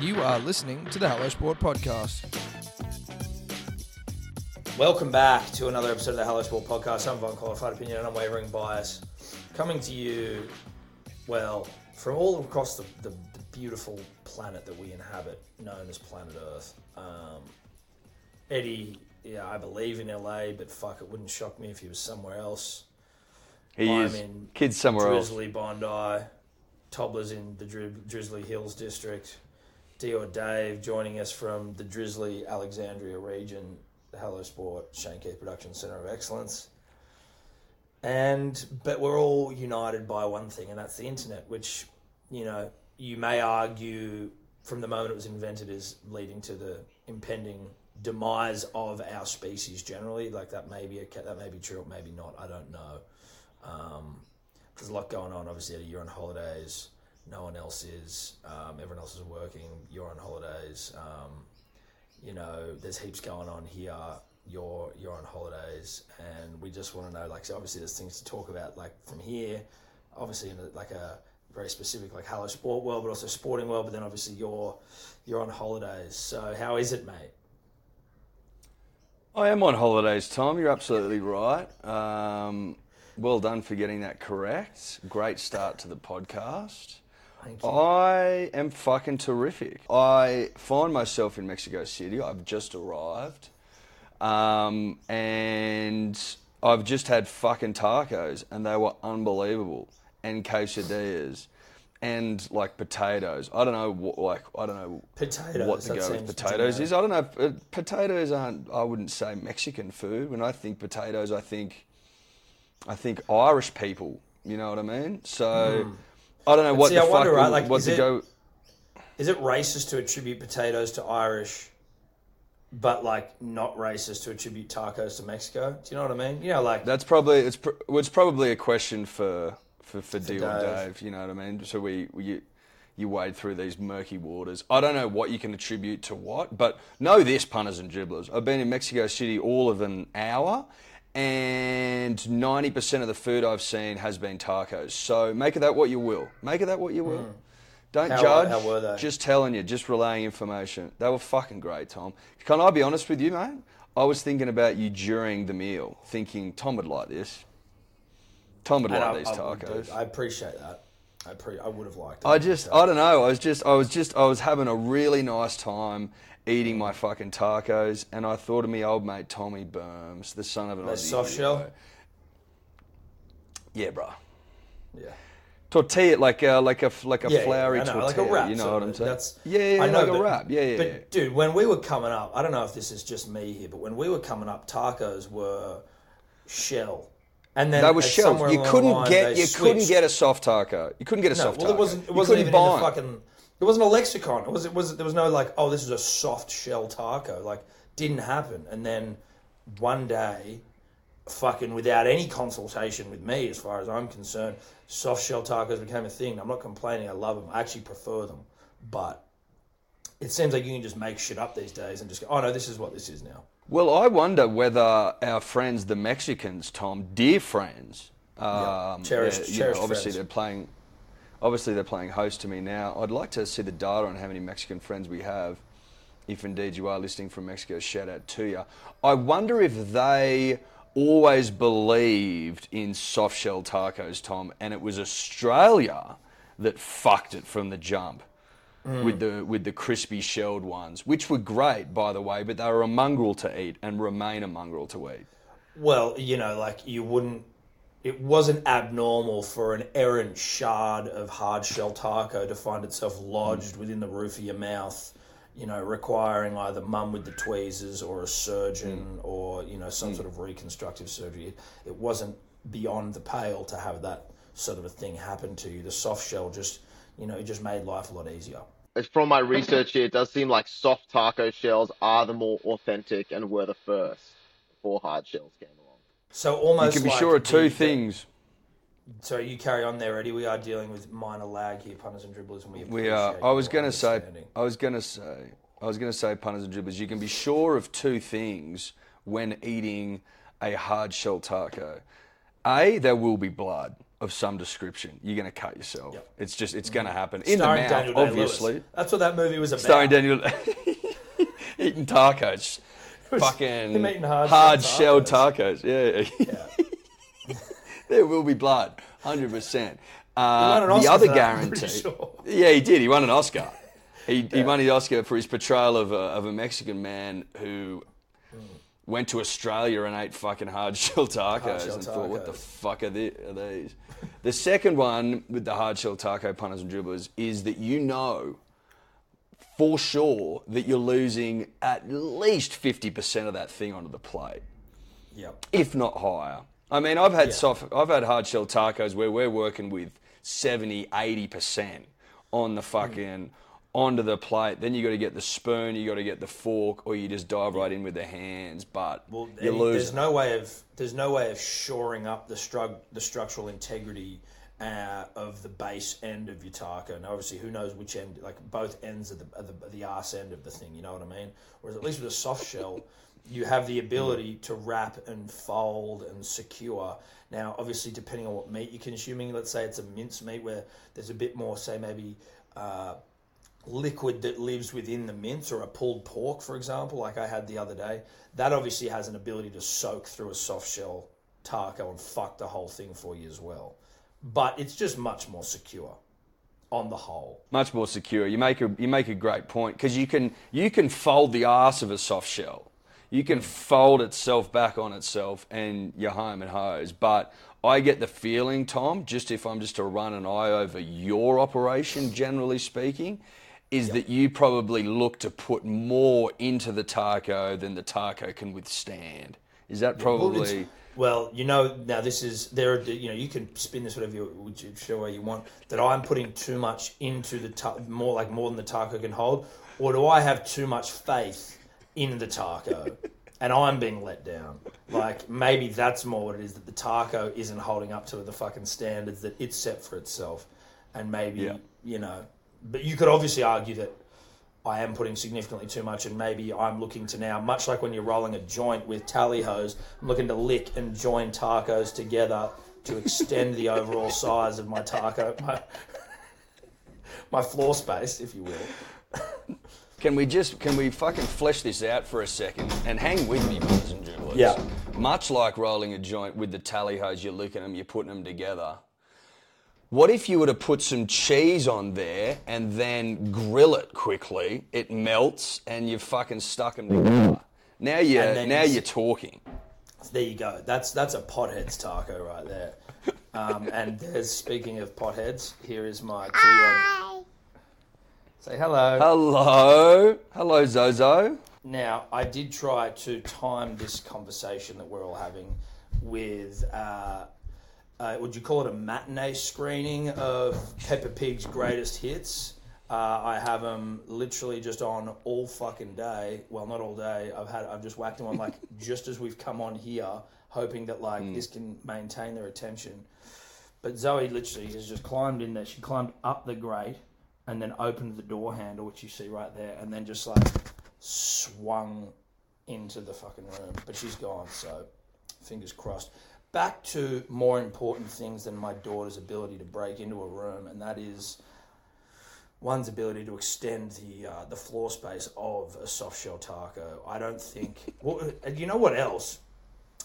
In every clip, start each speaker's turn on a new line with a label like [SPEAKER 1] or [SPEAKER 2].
[SPEAKER 1] You are listening to the Hello Sport Podcast.
[SPEAKER 2] Welcome back to another episode of the Hello Sport Podcast. I'm Von Qualified Opinion and Unwavering Bias. Coming to you, well, from all across the, the, the beautiful planet that we inhabit, known as planet Earth. Um, Eddie, yeah, I believe in LA, but fuck, it wouldn't shock me if he was somewhere else.
[SPEAKER 3] He
[SPEAKER 2] I'm
[SPEAKER 3] is.
[SPEAKER 2] in
[SPEAKER 3] Kids somewhere else.
[SPEAKER 2] Drizzly Bondi, Toddlers in the Dri- Drizzly Hills district. Dio Dave joining us from the Drizzly Alexandria region, the Hello Sport Shane Keith Production Center of Excellence. And but we're all united by one thing, and that's the internet, which you know you may argue from the moment it was invented is leading to the impending demise of our species generally. Like that may be a, that may be true, maybe not. I don't know. Um, there's a lot going on. Obviously, you're on holidays. No one else is. Um, everyone else is working. You're on holidays. Um, you know, there's heaps going on here. You're you're on holidays, and we just want to know. Like, so obviously, there's things to talk about. Like from here, obviously, in a, like a very specific, like hello sport world, but also sporting world. But then obviously, you're you're on holidays. So how is it, mate?
[SPEAKER 3] I am on holidays, Tom. You're absolutely right. Um, well done for getting that correct. Great start to the podcast.
[SPEAKER 2] Thank you.
[SPEAKER 3] I am fucking terrific. I find myself in Mexico City. I've just arrived. Um, and I've just had fucking tacos, and they were unbelievable. And quesadillas. And like potatoes. I don't know what, like, I don't know
[SPEAKER 2] Potatoes.
[SPEAKER 3] what to go with potatoes
[SPEAKER 2] generic.
[SPEAKER 3] is. I don't know. Uh, potatoes aren't. I wouldn't say Mexican food. When I think potatoes, I think, I think Irish people. You know what I mean? So, I don't know what
[SPEAKER 2] see,
[SPEAKER 3] the
[SPEAKER 2] I
[SPEAKER 3] fuck.
[SPEAKER 2] wonder, right, like,
[SPEAKER 3] what
[SPEAKER 2] is
[SPEAKER 3] to
[SPEAKER 2] it-
[SPEAKER 3] go.
[SPEAKER 2] Is it racist to attribute potatoes to Irish, but like not racist to attribute tacos to Mexico? Do you know what I mean? You know, like
[SPEAKER 3] That's probably it's. pr- It's probably a question for for for, Deal
[SPEAKER 2] Dave.
[SPEAKER 3] Dave. You know what I mean? So we we. You wade through these murky waters. I don't know what you can attribute to what, but know this, punters and dribblers. I've been in Mexico City all of an hour, and 90% of the food I've seen has been tacos. So make of that what you will. Make of that what you will. Don't
[SPEAKER 2] Hmm. How-
[SPEAKER 3] judge.
[SPEAKER 2] how were they?
[SPEAKER 3] Just telling you, just relaying information. They were fucking great, Tom. Can I be honest with you, mate? I was thinking about you during the meal, thinking Tom would like this. Tom would
[SPEAKER 2] and
[SPEAKER 3] like
[SPEAKER 2] I,
[SPEAKER 3] these
[SPEAKER 2] I
[SPEAKER 3] tacos.
[SPEAKER 2] I appreciate that. I pre- I would have liked. It.
[SPEAKER 3] I just, I don't know. I was just, I was just, I was having a really nice time eating my fucking tacos, and I thought of me old mate Tommy Burns, the son of an
[SPEAKER 2] Those
[SPEAKER 3] Aussie
[SPEAKER 2] soft
[SPEAKER 3] hero.
[SPEAKER 2] shell?
[SPEAKER 3] Yeah, bro.
[SPEAKER 2] yeah.
[SPEAKER 3] Tortilla, uh, like a, like a, like a
[SPEAKER 2] Yeah, I know,
[SPEAKER 3] tortilla.
[SPEAKER 2] like a wrap.
[SPEAKER 3] you know what. I'm saying?
[SPEAKER 2] That's,
[SPEAKER 3] yeah, yeah,
[SPEAKER 2] I know,
[SPEAKER 3] like
[SPEAKER 2] but,
[SPEAKER 3] a wrap. Yeah, yeah,
[SPEAKER 2] but
[SPEAKER 3] yeah.
[SPEAKER 2] dude, when we were coming up, I don't know if this is just me here, but when we were coming up, tacos were shell, and then
[SPEAKER 3] They were
[SPEAKER 2] at
[SPEAKER 3] shells.
[SPEAKER 2] somewhere
[SPEAKER 3] You
[SPEAKER 2] along the
[SPEAKER 3] couldn't
[SPEAKER 2] line,
[SPEAKER 3] get,
[SPEAKER 2] they
[SPEAKER 3] you couldn't
[SPEAKER 2] switched.
[SPEAKER 3] get a soft taco. You couldn't get a
[SPEAKER 2] No,
[SPEAKER 3] soft
[SPEAKER 2] well,
[SPEAKER 3] taco.
[SPEAKER 2] it wasn't. It
[SPEAKER 3] You
[SPEAKER 2] wasn't
[SPEAKER 3] couldn't
[SPEAKER 2] even in the
[SPEAKER 3] buy 'em.
[SPEAKER 2] fucking. There wasn't a lexicon. It was. It was. There was no like. Oh, this is a soft shell taco. Like, didn't happen. And then one day, fucking without any consultation with me, as far as I'm concerned, soft shell tacos became a thing. I'm not complaining. I love them. I actually prefer them, but it seems like you can just make shit up these days and just go, oh no, this is what this is now.
[SPEAKER 3] Well, I wonder whether our friends, the Mexicans, Tom, dear friends, um,
[SPEAKER 2] Cherished-
[SPEAKER 3] they're, you know, obviously
[SPEAKER 2] friends.
[SPEAKER 3] they're playing. Obviously, they're playing host to me now. I'd like to see the data on how many Mexican friends we have. If indeed you are listening from Mexico, shout out to you. I wonder if they always believed in soft shell tacos, Tom, and it was Australia that fucked it from the jump mm. with the with the crispy shelled ones, which were great, by the way, but they were a mongrel to eat and remain a mongrel to eat.
[SPEAKER 2] Well, you know, like you wouldn't. It wasn't abnormal for an errant shard of hard shell taco to find itself hmm. lodged within the roof of your mouth. You know, requiring either mum with the tweezers or a surgeon hmm. or you know some hmm. sort of reconstructive surgery. It, it wasn't beyond the pale to have that sort of a thing happen to you. The soft shell just, you know, it just made life a lot easier.
[SPEAKER 4] As From my research here, it does seem like soft taco shells are the more authentic and were the first before hard shells came.
[SPEAKER 2] So almost
[SPEAKER 3] You can be
[SPEAKER 2] like
[SPEAKER 3] sure of two
[SPEAKER 2] the-
[SPEAKER 3] things.
[SPEAKER 2] So you carry on there, Eddie. We are dealing with minor lag here, punters and dribblers, and we
[SPEAKER 3] We are. I was going to say. I was going to say. I was going to say, punters and dribblers. You can be sure of two things when eating a hard shell taco. A, there will be blood. of some description, you're going to cut yourself.
[SPEAKER 2] Yep.
[SPEAKER 3] It's just it's mm-hmm. going to happen in
[SPEAKER 2] Starring
[SPEAKER 3] the mouth, obviously.
[SPEAKER 2] That's what that movie was about.
[SPEAKER 3] Starring Daniel eating tacos, fucking
[SPEAKER 2] him eating hard-shelled
[SPEAKER 3] shelled tacos. Yeah,
[SPEAKER 2] Yeah.
[SPEAKER 3] there will be blood, hundred percent. Uh, the other guarantee,
[SPEAKER 2] sure.
[SPEAKER 3] yeah, he did. He won an Oscar. He, he won the Oscar for his portrayal of a, of a Mexican man who went to Australia and ate fucking hard shell tacos
[SPEAKER 2] Hard-shell
[SPEAKER 3] and thought, what the fuck are, are these? the second one with the hard shell taco punters and dribblers is that you know for sure that you're losing at least 50% of that thing onto the plate
[SPEAKER 2] Yep.
[SPEAKER 3] if not higher. I mean, I've had
[SPEAKER 2] Yeah.
[SPEAKER 3] soft, I've had hard shell tacos where we're working with 70, 80% on the hmm. fucking onto the plate. Then you got to get the spoon, you got to get the fork, or you just dive right in with the hands. But
[SPEAKER 2] Well,
[SPEAKER 3] you lose.
[SPEAKER 2] there's no way of there's no way of shoring up the strug, the structural integrity uh, of the base end of your taco. And obviously, who knows which end, like both ends of the, of the the arse end of the thing. You know what I mean? Whereas at least with a soft shell, you have the ability to wrap and fold and secure. Now, obviously, depending on what meat you're consuming, let's say it's a mince meat where there's a bit more, say maybe. Uh, liquid that lives within the mince or a pulled pork, for example, like I had the other day, that obviously has an ability to soak through a soft shell taco and fuck the whole thing for you as well. But it's just much more secure on the whole.
[SPEAKER 3] much more secure. You make a you make a great point because you can you can fold the ass of a soft shell. You can fold itself back on itself, and you're home and hose. But I get the feeling, Tom, just if I'm just to run an eye over your operation, generally speaking, is that you probably look to put more into the taco than the taco can withstand. Is that probably?
[SPEAKER 2] Well, you know, now this is there. Are, you know, you can spin this whatever you whichever way you want. That I'm putting too much into the ta- more like more than the taco can hold, or do I have too much faith in the taco, and I'm being let down? Like maybe that's more what it is that the taco isn't holding up to the fucking standards that it's set for itself, and maybe
[SPEAKER 3] Yeah.
[SPEAKER 2] you know, but you could obviously argue that I am putting significantly too much, and maybe I'm looking to now, much like when you're rolling a joint with Tally-Hos, I'm looking to lick and join tacos together to extend the overall size of my taco, my, my floor space, if you will.
[SPEAKER 3] Can we just can we fucking flesh this out for a second and hang with me, brothers and dribblers?
[SPEAKER 2] Yeah.
[SPEAKER 3] Much like rolling a joint with the Tally-Hos, you're licking them, you're putting them together. What if you were to put some cheese on there and then grill it quickly? It melts and you're fucking stuck them together. Now you
[SPEAKER 2] And then
[SPEAKER 3] now
[SPEAKER 2] you-
[SPEAKER 3] you're talking.
[SPEAKER 2] There you go. That's that's a pothead's taco right there. Um, and there's speaking of potheads, here is my two-year-old. Say hello.
[SPEAKER 3] Hello, hello, Zozo.
[SPEAKER 2] Now, I did try to time this conversation that we're all having with, uh, uh, would you call it a matinee screening of Peppa Pig's greatest hits? Uh, I have them literally just on all fucking day. Well, not all day. I've had I've just whacked them on like just as we've come on here, hoping that like this can maintain their attention. But Zoe literally has just climbed in there. She climbed up the grate and then opened the door handle, which you see right there, and then just like swung into the fucking room. But she's gone, so fingers crossed. Back to more important things than my daughter's ability to break into a room, and that is one's ability to extend the uh, the floor space of a soft shell taco. I don't think. Well, you know what else?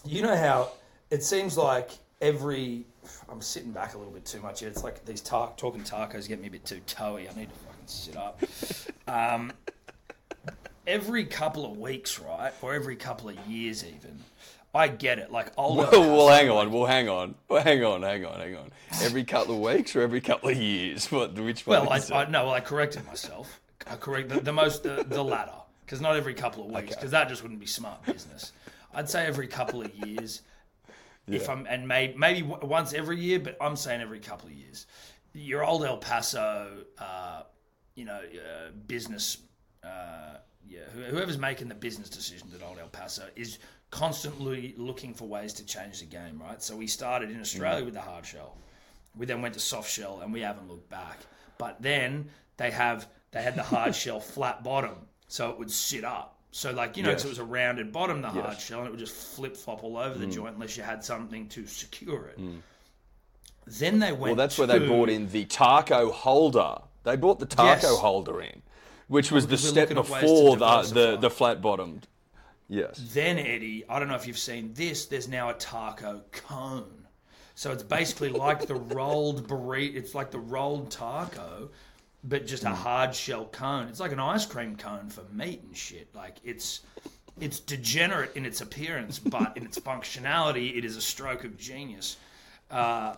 [SPEAKER 2] You know how it seems like every. I'm sitting back a little bit too much here. It's like these ta- talking tacos get me a bit too toey. I need to fucking sit up. Um, every couple of weeks, right, or every couple of years, even. I get it. Like older.
[SPEAKER 3] Well, well, hang on. Well, hang on. Well, hang on. Hang on. Hang on. Every couple of weeks or every couple of years? What? Which one?
[SPEAKER 2] Well, I,
[SPEAKER 3] it?
[SPEAKER 2] I no, well, I corrected myself. I correct the, the most the, the latter because not every couple of weeks because that just wouldn't be smart business. I'd say every couple of years. If I'm and maybe maybe w- once every year, but I'm saying every couple of years. Your old El Paso, uh, you know, uh, business. Uh, yeah, whoever's making the business decisions at Old El Paso is constantly looking for ways to change the game, right? So we started in Australia mm. with the hard shell. We then went to soft shell, and we haven't looked back. But then they have they had the hard shell flat bottom, so it would sit up. So like you know,
[SPEAKER 3] Yes.
[SPEAKER 2] so it was a rounded bottom, the hard
[SPEAKER 3] Yes.
[SPEAKER 2] shell, and it would just flip flop all over the mm. joint unless you had something to secure it. Mm. Then they went.
[SPEAKER 5] Well, that's where they brought in the taco holder. They brought the taco
[SPEAKER 2] Yes.
[SPEAKER 5] holder in, which was
[SPEAKER 2] oh, the
[SPEAKER 5] step
[SPEAKER 2] looking at ways to
[SPEAKER 5] before the, the, the flat bottomed. Yes.
[SPEAKER 2] Then Eddie, I don't know if you've seen this. There's now a taco cone, so it's basically like the rolled burrito. It's like the rolled taco, but just a hard shell cone. It's like an ice cream cone for meat and shit. Like it's it's degenerate in its appearance, but in its functionality, it is a stroke of genius. Uh,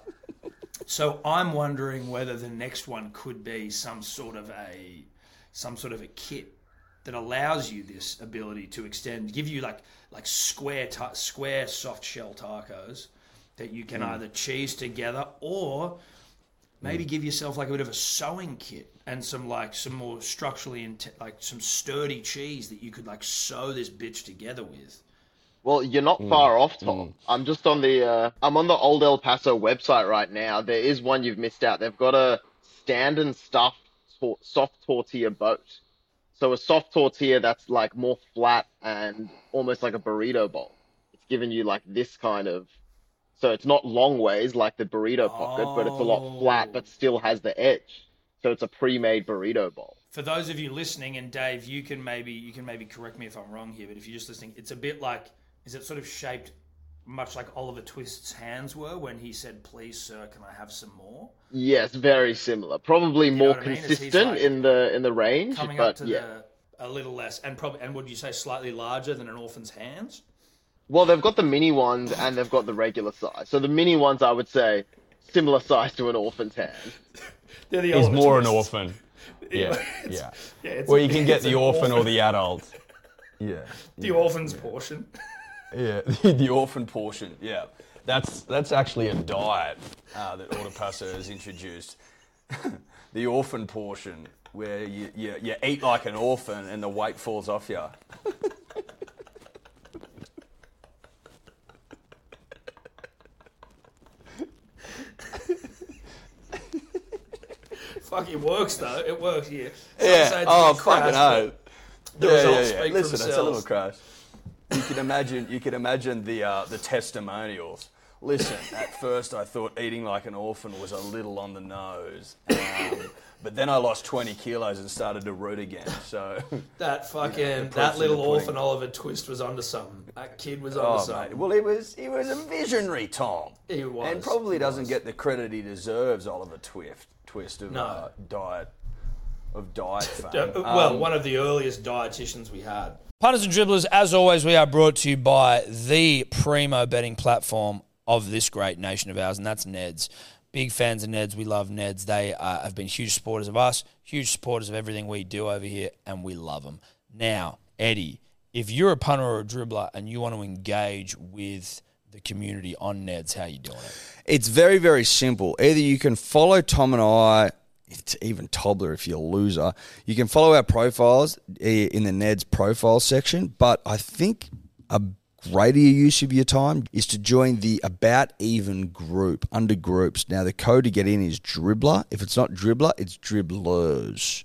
[SPEAKER 2] so I'm wondering whether the next one could be some sort of a some sort of a kit that allows you this ability to extend, give you like like square ta- square soft shell tacos that you can hmm. either cheese together or maybe hmm. give yourself like a bit of a sewing kit and some like some more structurally int- like some sturdy cheese that you could like sew this bitch together with.
[SPEAKER 6] Well, you're not hmm. far off, Tom. I'm just on the uh, I'm on the Old El Paso website right now. There is one you've missed out. They've got a stand and stuffed tor- soft tortilla boat. So a soft tortilla that's like more flat and almost like a burrito bowl. It's giving you like this kind of so it's not long ways like the burrito pocket, but it's a lot flat but still has the edge. So it's a pre-made burrito bowl.
[SPEAKER 2] For those of you listening, and Dave, you can maybe you can maybe correct me if I'm wrong here, but if you're just listening, it's a bit like is it sort of shaped much like Oliver Twist's hands were when he said, "Please, sir, can I have some more?"
[SPEAKER 6] Yes, very similar. Probably
[SPEAKER 2] know
[SPEAKER 6] more
[SPEAKER 2] what I mean?
[SPEAKER 6] Consistent
[SPEAKER 2] like
[SPEAKER 6] in the in the range,
[SPEAKER 2] Coming
[SPEAKER 6] but
[SPEAKER 2] up to
[SPEAKER 6] yeah.
[SPEAKER 2] the a little less, and probably and would you say slightly larger than an orphan's hands?
[SPEAKER 6] Well, they've got the mini ones and they've got the regular size. So the mini ones, I would say, similar size to an orphan's hand.
[SPEAKER 2] They're the
[SPEAKER 7] He's
[SPEAKER 2] Oliver
[SPEAKER 7] more an orphan. Yeah,
[SPEAKER 2] It's-
[SPEAKER 7] yeah.
[SPEAKER 2] yeah it's
[SPEAKER 7] Well, you can get the
[SPEAKER 2] an
[SPEAKER 7] orphan or the adult.
[SPEAKER 5] Yeah.
[SPEAKER 2] the orphan's portion.
[SPEAKER 5] Yeah. the orphan portion. Yeah. That's that's actually a diet uh, that Old El Paso has introduced. the orphan portion, where you, you, you eat like an orphan and the weight falls off you.
[SPEAKER 2] Fuck, it works though. It works. Yeah. Some
[SPEAKER 5] Yeah.
[SPEAKER 2] say it's a
[SPEAKER 5] Oh, fucking hell.
[SPEAKER 2] The
[SPEAKER 5] yeah,
[SPEAKER 2] results
[SPEAKER 5] yeah, yeah.
[SPEAKER 2] speak for
[SPEAKER 5] Listen, it's a little crash. You can imagine. You can imagine the uh, the testimonials. Listen, at first I thought eating like an orphan was a little on the nose, um, but then I lost 20 kilos and started to root again. So,
[SPEAKER 2] That fucking
[SPEAKER 5] proof's
[SPEAKER 2] that little orphan Oliver Twist was onto something. That kid was onto
[SPEAKER 5] oh
[SPEAKER 2] something.
[SPEAKER 5] mate, well he was he was a visionary Tom,
[SPEAKER 2] He was,
[SPEAKER 5] and probably doesn't
[SPEAKER 2] was.
[SPEAKER 5] get the credit he deserves. Oliver Twist, twist of
[SPEAKER 2] No.
[SPEAKER 5] uh, diet of diet fame.
[SPEAKER 2] Well,
[SPEAKER 5] Um,
[SPEAKER 2] one of the earliest dietitians we had. Punters and dribblers, as always, we are brought to you by the primo betting platform of this great nation of ours, and that's Neds. Big fans of Neds. We love Neds. They uh, have been huge supporters of us, huge supporters of everything we do over here, and we love them. Now, Eddie, if you're a punter or a dribbler and you want to engage with the community on Neds, how are you doing it?
[SPEAKER 3] It's very, very simple. Either you can follow Tom and I, it's even toddler if you're a loser. You can follow our profiles eh, in the Ned's profile section, but I think a greater use of your time is to join the About Even group under groups. Now, the code to get in is Dribbler. If it's not Dribbler, it's Dribblers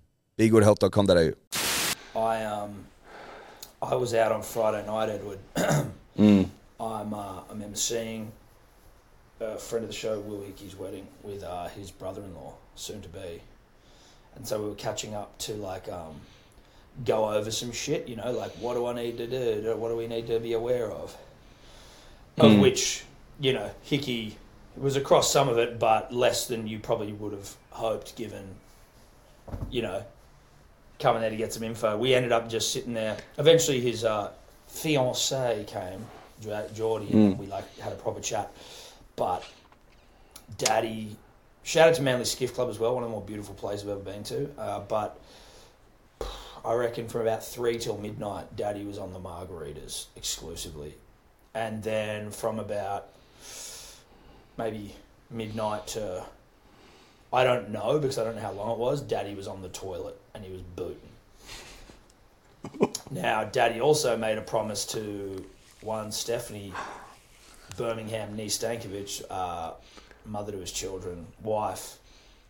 [SPEAKER 8] BeGoodHealth.com.au.
[SPEAKER 2] I um, I was out on Friday night, Edward.
[SPEAKER 8] Mm.
[SPEAKER 2] I'm uh, I'm emceeing a friend of the show, Will Hickey's wedding with uh, his brother-in-law, soon to be, and so we were catching up to like um, go over some shit. You know, like what do I need to do? What do we need to be aware of? Of which you know Hickey was across some of it, but less than you probably would have hoped, given you know coming there to get some info. We ended up just sitting there. Eventually, his uh, fiance came, Geordie, and we like had a proper chat. But Daddy, shout out to Manly Skiff Club as well, one of the more beautiful places I've ever been to. Uh, but I reckon from about three till midnight, Daddy was on the margaritas exclusively, and then from about maybe midnight to I don't know because I don't know how long it was. Daddy was on the toilet and he was booting. now, Daddy also made a promise to one Stephanie Birmingham Nee Stankovic, uh, mother to his children, wife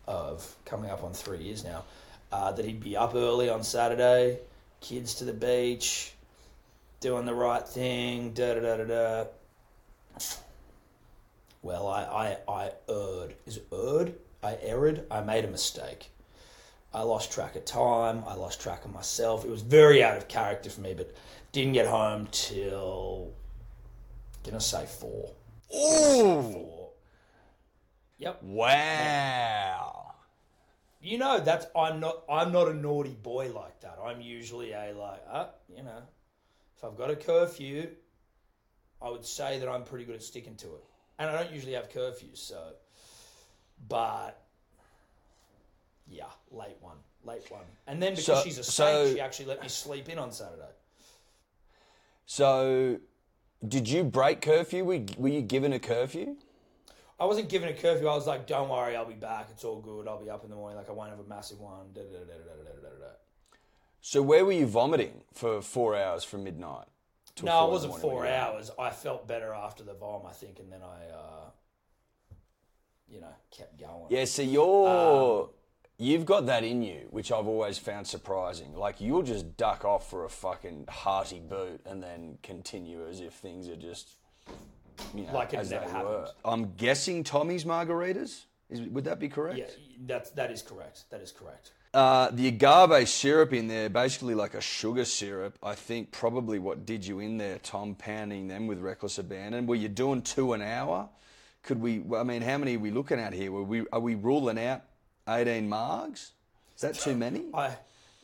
[SPEAKER 2] of coming up on three years now, uh, that he'd be up early on Saturday, kids to the beach, doing the right thing, da da da da da. Well, I, I, I erred. Is it erred? I erred. I made a mistake. I lost track of time. I lost track of myself. It was very out of character for me, but didn't get home till gonna say four. Four. Yep.
[SPEAKER 3] Wow.
[SPEAKER 2] You know that's I'm not I'm not a naughty boy like that. I'm usually a like uh, you know, if I've got a curfew, I would say that I'm pretty good at sticking to it. And I don't usually have curfews, so but yeah, late one, late one. And then because
[SPEAKER 3] so,
[SPEAKER 2] she's a saint, so, she actually let me sleep in on Saturday.
[SPEAKER 3] So, did you break curfew? Were, were you given a curfew?
[SPEAKER 2] I wasn't given a curfew. I was like, "Don't worry, I'll be back. It's all good. I'll be up in the morning. Like I won't have a massive one." Da, da, da,
[SPEAKER 3] so where were you vomiting for four hours from midnight?
[SPEAKER 2] No, it wasn't four hours. I felt better after the vom, I think, and then I, uh, you know, kept going.
[SPEAKER 3] Yeah. So you're. Um, you've got that in you, which I've always found surprising. Like you'll just duck off for a fucking hearty boot and then continue as if things are just you know,
[SPEAKER 2] Like it
[SPEAKER 3] as
[SPEAKER 2] never
[SPEAKER 3] they
[SPEAKER 2] happened.
[SPEAKER 3] were. I'm guessing Tommy's margaritas. Is, would that be correct?
[SPEAKER 2] Yeah, that's that is correct. That is correct.
[SPEAKER 3] Uh, the agave syrup in there, basically like a sugar syrup. I think probably what did you in there, Tom, pounding them with reckless abandon. Were you doing two an hour? Could we? I mean, how many are we looking at here? Were we? Are we ruling out eighteen margs? Is that too many?
[SPEAKER 2] I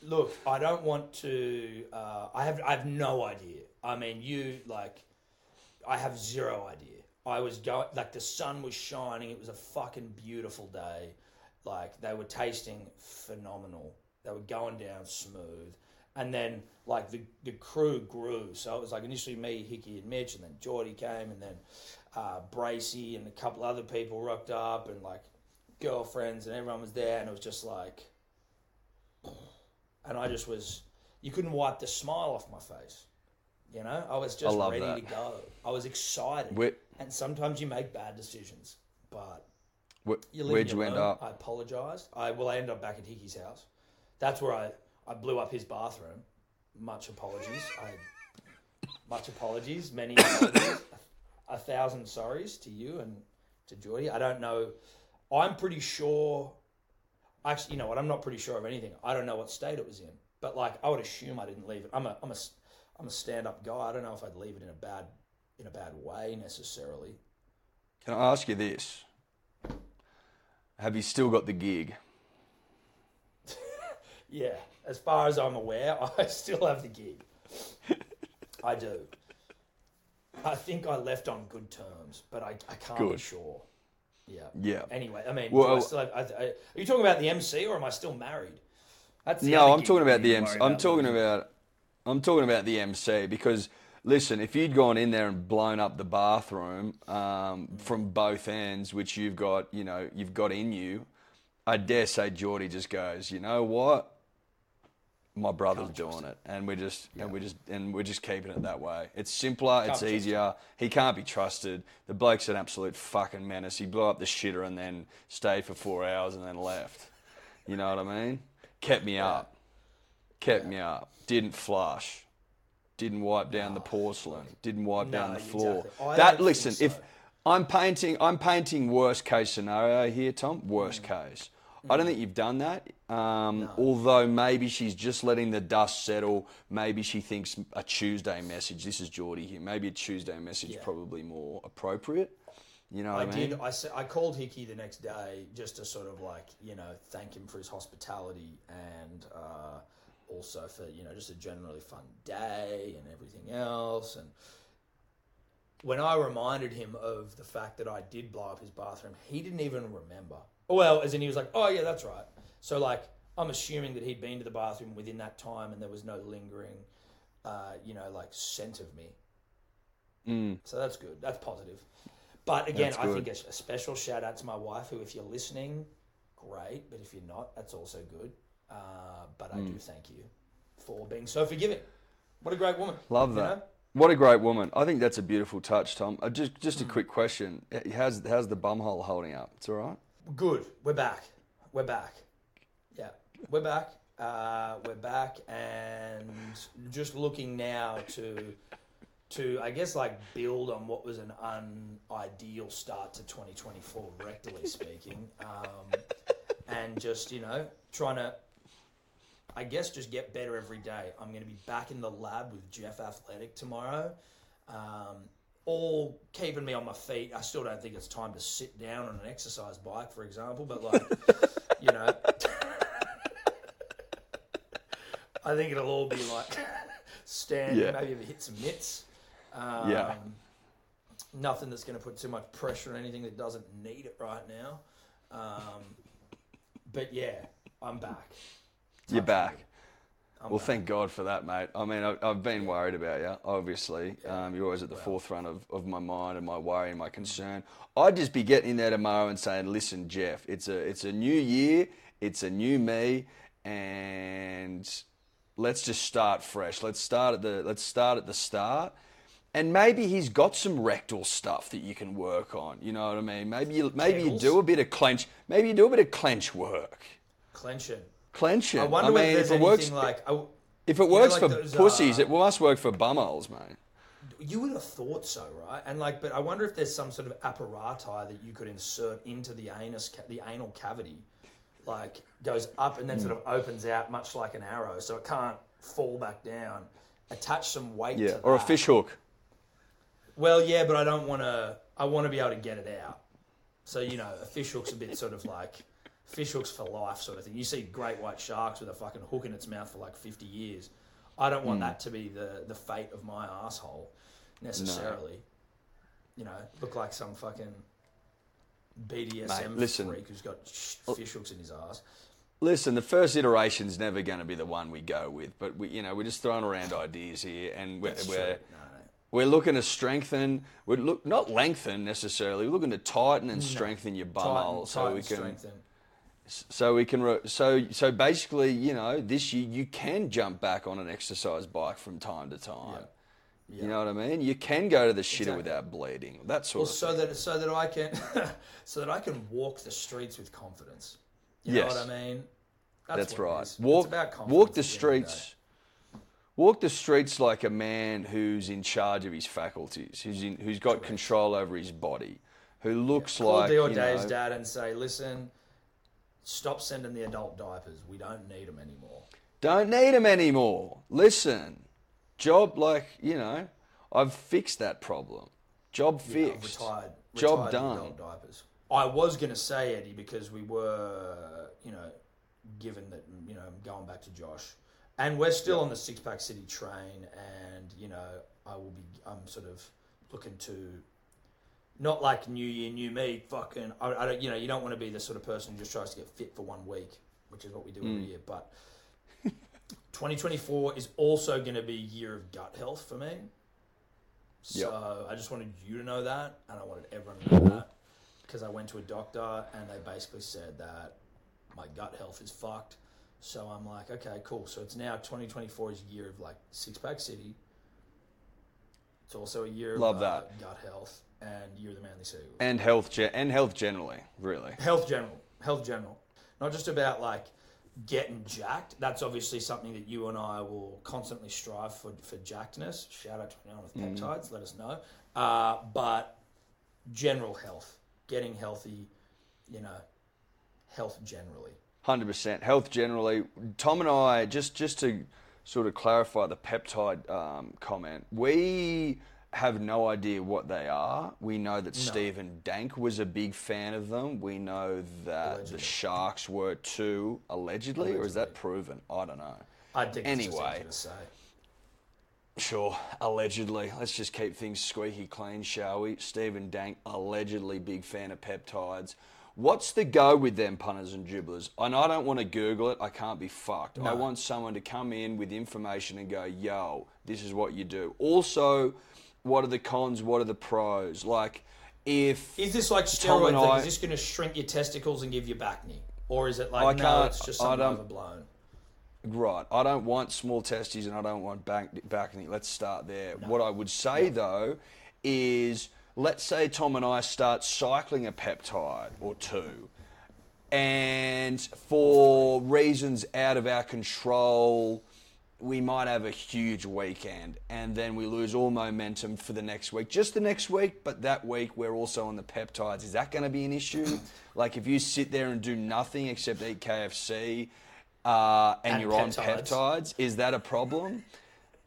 [SPEAKER 2] look. I don't want to. Uh, I have. I have no idea. I mean, you like. I have zero idea. I was going like the sun was shining. It was a fucking beautiful day. Like they were tasting phenomenal. They were going down smooth. And then like the the crew grew. So it was like initially me, Hickey, and Mitch, and then Geordie came, and then uh, Bracey and a couple other people rocked up, and like girlfriends, and everyone was there, and it was just like and I just was you couldn't wipe the smile off my face. You know, I was just
[SPEAKER 3] love
[SPEAKER 2] ready
[SPEAKER 3] that.
[SPEAKER 2] to go. I was excited.
[SPEAKER 3] Where-
[SPEAKER 2] and sometimes you make bad decisions, but
[SPEAKER 3] where,
[SPEAKER 2] you
[SPEAKER 3] where'd you end up?
[SPEAKER 2] I apologized. I well, I ended up back at Hickey's house. That's where I I blew up his bathroom. Much apologies. I much apologies. Many apologies. a, a thousand sorries to you and to Geordie. I don't know. I'm pretty sure. Actually, you know what? I'm not pretty sure of anything. I don't know what state it was in, but like I would assume I didn't leave it. I'm a I'm a I'm a stand up guy. I don't know if I'd leave it in a bad in a bad way necessarily.
[SPEAKER 3] Can I ask you this? Have you still got the gig?
[SPEAKER 2] Yeah, as far as I'm aware, I still have the gig. I do. I think I left on good terms, but I, I can't be sure. Yeah.
[SPEAKER 3] Yeah.
[SPEAKER 2] Anyway, I mean,
[SPEAKER 3] Well-
[SPEAKER 2] do I still have, I, I, are you talking about the MC or am I still married? That's
[SPEAKER 3] No, I'm talking about the MC. I'm
[SPEAKER 2] about
[SPEAKER 3] talking
[SPEAKER 2] losing.
[SPEAKER 3] about. I'm talking about the MC because listen, if you'd gone in there and blown up the bathroom um, from both ends, which you've got, you know, you've got in you, I dare say Geordie just goes, you know what? My brother's doing it, and we're just and we're just and we're just keeping it that way. It's simpler, it's
[SPEAKER 2] trust him.
[SPEAKER 3] easier. He can't be trusted. The bloke's an absolute fucking menace. He blew up the shitter and then stayed for four hours and then left. You know what I mean? Kept me up kept me up. Didn't flush. Didn't wipe down the porcelain. Didn't wipe
[SPEAKER 2] No,
[SPEAKER 3] down the floor.
[SPEAKER 2] exactly.
[SPEAKER 3] That listen,
[SPEAKER 2] think
[SPEAKER 3] if. I'm painting, I'm painting worst case scenario here, Tom. Worst
[SPEAKER 2] Mm.
[SPEAKER 3] case. I don't think you've done that. Um, Although maybe she's just letting the dust settle. Maybe she thinks a Tuesday message. This is Geordie here. Maybe a Tuesday message
[SPEAKER 2] Yeah.
[SPEAKER 3] probably more appropriate. You know
[SPEAKER 2] I
[SPEAKER 3] what I mean?
[SPEAKER 2] did. I, I called Hickey the next day just to sort of like you know thank him for his hospitality and uh, also for you know just a generally fun day and everything else. And when I reminded him of the fact that I did blow up his bathroom, he didn't even remember. Well, as in he was like, "Oh yeah, that's right." So like I'm assuming that he'd been to the bathroom within that time and there was no lingering, uh, you know, like scent of me.
[SPEAKER 3] Mm.
[SPEAKER 2] So that's good. That's positive. But again, I think a, a special shout out to my wife, who, if you're listening, great. But if you're not, that's also good. Uh, but I
[SPEAKER 3] Mm.
[SPEAKER 2] do thank you for being so forgiving. What a great woman.
[SPEAKER 3] Love that.
[SPEAKER 2] know?
[SPEAKER 3] What a great woman. I think that's a beautiful touch, Tom. Uh, just just a
[SPEAKER 2] Hmm.
[SPEAKER 3] quick question. How's how's the bumhole holding up? It's all right.
[SPEAKER 2] Good. We're back. We're back. We're back. Uh, we're back, and just looking now to to I guess like build on what was an unideal start to 2024, rectally speaking, um, and just you know trying to. I guess just get better every day. I'm going to be back in the lab with Jeff Athletic tomorrow. Um, all keeping me on my feet. I still don't think it's time to sit down on an exercise bike, for example, but like, you know, I think it'll all be like stand,
[SPEAKER 3] Yeah.
[SPEAKER 2] maybe hit some mitts. Um,
[SPEAKER 3] Yeah.
[SPEAKER 2] Nothing that's going to put too much pressure on anything that doesn't need it right now. Um, but yeah, I'm back.
[SPEAKER 3] You're back. Well,
[SPEAKER 2] back.
[SPEAKER 3] thank God for that, mate. I mean, I, I've been worried about you, obviously. Um, you're always at the forefront of, of my mind and my worry and my concern. I'd just be getting in there tomorrow and saying, listen, Jeff, it's a, it's a new year, it's a new me, and let's just start fresh. Let's start at the, let's start at the start. And maybe he's got some rectal stuff that you can work on. You know what I mean? Maybe you, maybe you do a bit of clench. Maybe you do a bit of clench work.
[SPEAKER 2] Clenching.
[SPEAKER 3] Clenching.
[SPEAKER 2] I wonder
[SPEAKER 3] I mean,
[SPEAKER 2] if there's
[SPEAKER 3] if it works,
[SPEAKER 2] like. I,
[SPEAKER 3] if it
[SPEAKER 2] know,
[SPEAKER 3] works
[SPEAKER 2] like
[SPEAKER 3] for
[SPEAKER 2] those,
[SPEAKER 3] pussies,
[SPEAKER 2] uh,
[SPEAKER 3] it must work for bumholes, mate.
[SPEAKER 2] You would have thought so, right? And like, but I wonder if there's some sort of apparati that you could insert into the anus, the anal cavity, like goes up and then sort mm. of opens out, much like an arrow, so it can't fall back down. Attach some weight.
[SPEAKER 3] Yeah, or a
[SPEAKER 2] that.
[SPEAKER 3] fish hook.
[SPEAKER 2] Well, yeah, but I don't want to. I want to be able to get it out. So you know, a fish hook's a bit sort of like fish hooks for life sort of thing. You see great white sharks with a fucking hook in its mouth for like fifty years. I don't want mm. that to be the the fate of my asshole necessarily. You know, look like some fucking BDSM
[SPEAKER 3] Mate, listen.
[SPEAKER 2] freak who's got sh- fish hooks in his ass.
[SPEAKER 3] Listen, the first iteration's never going to be the one we go with, but we, you know, we're just throwing around ideas here, and we're we're.
[SPEAKER 2] No, no.
[SPEAKER 3] we're looking to strengthen. We're look not lengthen necessarily. We're looking to tighten and strengthen your bumhole, so we can
[SPEAKER 2] strengthen.
[SPEAKER 3] so we can re- so so basically, you know, this year you can jump back on an exercise bike from time to time.
[SPEAKER 2] Yeah.
[SPEAKER 3] You know what I mean? You can go to the shitter
[SPEAKER 2] Exactly.
[SPEAKER 3] without bleeding. That sort
[SPEAKER 2] Well,
[SPEAKER 3] of
[SPEAKER 2] so
[SPEAKER 3] thing.
[SPEAKER 2] that so that I can so that I can walk the streets with confidence. You
[SPEAKER 3] Yes.
[SPEAKER 2] know what I mean?
[SPEAKER 3] That's,
[SPEAKER 2] what it
[SPEAKER 3] right.
[SPEAKER 2] It's
[SPEAKER 3] Walk,
[SPEAKER 2] about confidence
[SPEAKER 3] walk the
[SPEAKER 2] at the end of the
[SPEAKER 3] streets. Walk the streets like a man who's in charge of his faculties, who's in, who's got control over his body, who looks
[SPEAKER 2] Call
[SPEAKER 3] like
[SPEAKER 2] Dave's
[SPEAKER 3] know,
[SPEAKER 2] dad and say, "Listen, stop sending the adult diapers. We don't need them anymore."
[SPEAKER 3] don't need them anymore. Listen, job like you know, I've fixed that problem. Job
[SPEAKER 2] Yeah,
[SPEAKER 3] fixed.
[SPEAKER 2] retired.
[SPEAKER 3] Job
[SPEAKER 2] retired
[SPEAKER 3] done.
[SPEAKER 2] Adult diapers. I was going to say Eddie because we were, you know, given that you know going back to Josh, and we're still on the Six Pack City train, and you know I will be. I'm sort of looking to. Not like New Year, New Me. Fucking, I, I don't. You know, you don't want to be the sort of person who just tries to get fit for one week, which is what we do
[SPEAKER 3] Mm.
[SPEAKER 2] every year. But 2024 is also going to be a year of gut health for me. So I just wanted you to know that, and I wanted everyone to know that because I went to a doctor and they basically said that my gut health is fucked. So I'm like, okay, cool. So it's now 2024 is a year of like six pack city. It's also a year
[SPEAKER 3] Love
[SPEAKER 2] of uh,
[SPEAKER 3] that.
[SPEAKER 2] gut health and year of the manly seagull.
[SPEAKER 3] And health, ge- and health generally, really.
[SPEAKER 2] health general, health general, not just about like getting jacked. That's obviously something that you and I will constantly strive for for jackedness. Shout out to anyone with peptides, let us know. Uh, but general health, getting healthy, you know, health generally.
[SPEAKER 3] Hundred percent. Health generally. Tom and I, just just to sort of clarify the peptide um, comment, we have no idea what they are. We know that Stephen Dank was a big fan of them. We know that
[SPEAKER 2] Allegedly.
[SPEAKER 3] the Sharks were too, allegedly, or is that proven? I don't know.
[SPEAKER 2] I think
[SPEAKER 3] Anyway.
[SPEAKER 2] easy to say.
[SPEAKER 3] Sure, allegedly. Let's just keep things squeaky clean, shall we? Stephen Dank, allegedly big fan of peptides. What's the go with them punters and dribblers? And I don't want to Google it. I can't be fucked. I want someone to come in with information and go, yo, this is what you do. Also, what are the cons? What are the pros? Like, if
[SPEAKER 2] Is this like
[SPEAKER 3] and I-
[SPEAKER 2] is this going to shrink your testicles and give you back knee, or is it
[SPEAKER 3] I
[SPEAKER 2] like no,
[SPEAKER 3] can't-
[SPEAKER 2] it's just
[SPEAKER 3] I
[SPEAKER 2] something overblown?
[SPEAKER 3] Right. I don't want small testes and I don't want back back knee. Let's start there. What I would say though is let's say Tom and I start cycling a peptide or two and for reasons out of our control we might have a huge weekend and then we lose all momentum for the next week. Just the next week, but that week we're also on the peptides. Is that going to be an issue? like if you sit there and do nothing except eat KFC uh, and,
[SPEAKER 2] And
[SPEAKER 3] you're on
[SPEAKER 2] peptides.
[SPEAKER 3] peptides, is that a problem?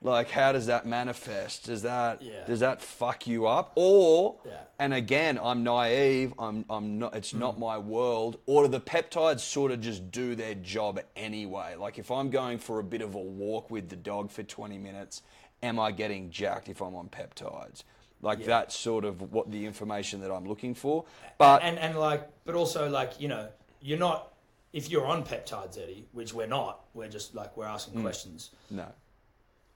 [SPEAKER 3] Like how does that manifest? Does that
[SPEAKER 2] Yeah.
[SPEAKER 3] does that fuck you up? Or
[SPEAKER 2] Yeah.
[SPEAKER 3] and again, I'm naive. I'm I'm not. It's not my world. Or do the peptides sort of just do their job anyway? Like if I'm going for a bit of a walk with the dog for 20 minutes, am I getting jacked if I'm on peptides? Like that's sort of what the information that I'm looking for. But
[SPEAKER 2] and and like, but also like you know, you're not if you're on peptides, Eddie, which we're not. We're just like we're asking
[SPEAKER 3] Mm.
[SPEAKER 2] questions.
[SPEAKER 3] no,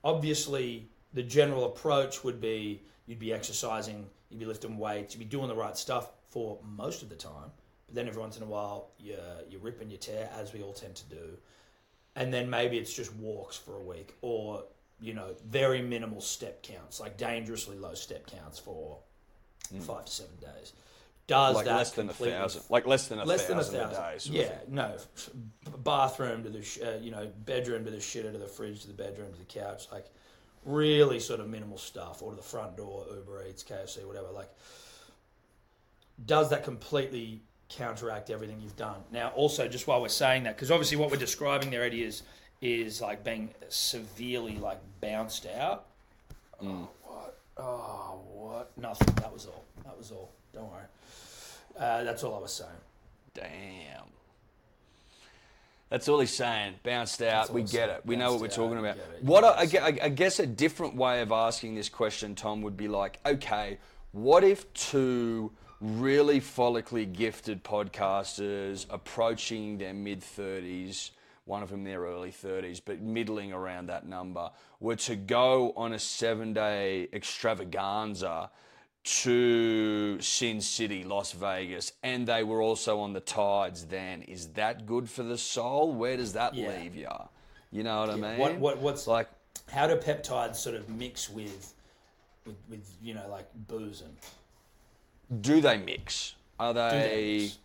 [SPEAKER 2] Obviously, the general approach would be you'd be exercising, you'd be lifting weights, you'd be doing the right stuff for most of the time. But then every once in a while, you you rip and you tear, as we all tend to do. And then maybe it's just walks for a week, or you know, very minimal step counts, like dangerously low step counts for hmm. five to seven days. Does
[SPEAKER 3] Mm. like
[SPEAKER 2] that
[SPEAKER 3] less than a thousand. Like less than a
[SPEAKER 2] less than a
[SPEAKER 3] thousand
[SPEAKER 2] thousand.
[SPEAKER 3] day.
[SPEAKER 2] yeah, no. Bathroom to the sh- uh, you know bedroom to the shitter to the fridge to the bedroom to the couch, like really sort of minimal stuff, or to the front door, Uber Eats, KFC, whatever. Like, does that completely counteract everything you've done? Now, also, just while we're saying that, because obviously what we're describing there, Eddie, is is like being severely like bounced out. Oh, what? Oh, what? Nothing. That was all. That was all. Don't worry. Uh, that's all I was saying.
[SPEAKER 3] Damn. That's all he's saying. Bounced out. We get it. We know what we're
[SPEAKER 2] out,
[SPEAKER 3] talking about. What I, I
[SPEAKER 2] Yes.
[SPEAKER 3] gue- I- I guess a different way of asking this question, Tom, would be like, okay, what if two really follically gifted podcasters approaching their mid 30s, one of them their early 30s, but middling around that number, were to go on a seven day extravaganza to Sin City, Las Vegas, and they were also on the tides then. Is that good for the soul? Where does that
[SPEAKER 2] Yeah.
[SPEAKER 3] leave you? You know what I mean?
[SPEAKER 2] What, what what's
[SPEAKER 3] like
[SPEAKER 2] how do peptides sort of mix with with, with you know like booze and?
[SPEAKER 3] do they mix? Are
[SPEAKER 2] Do
[SPEAKER 3] they,
[SPEAKER 2] they mix?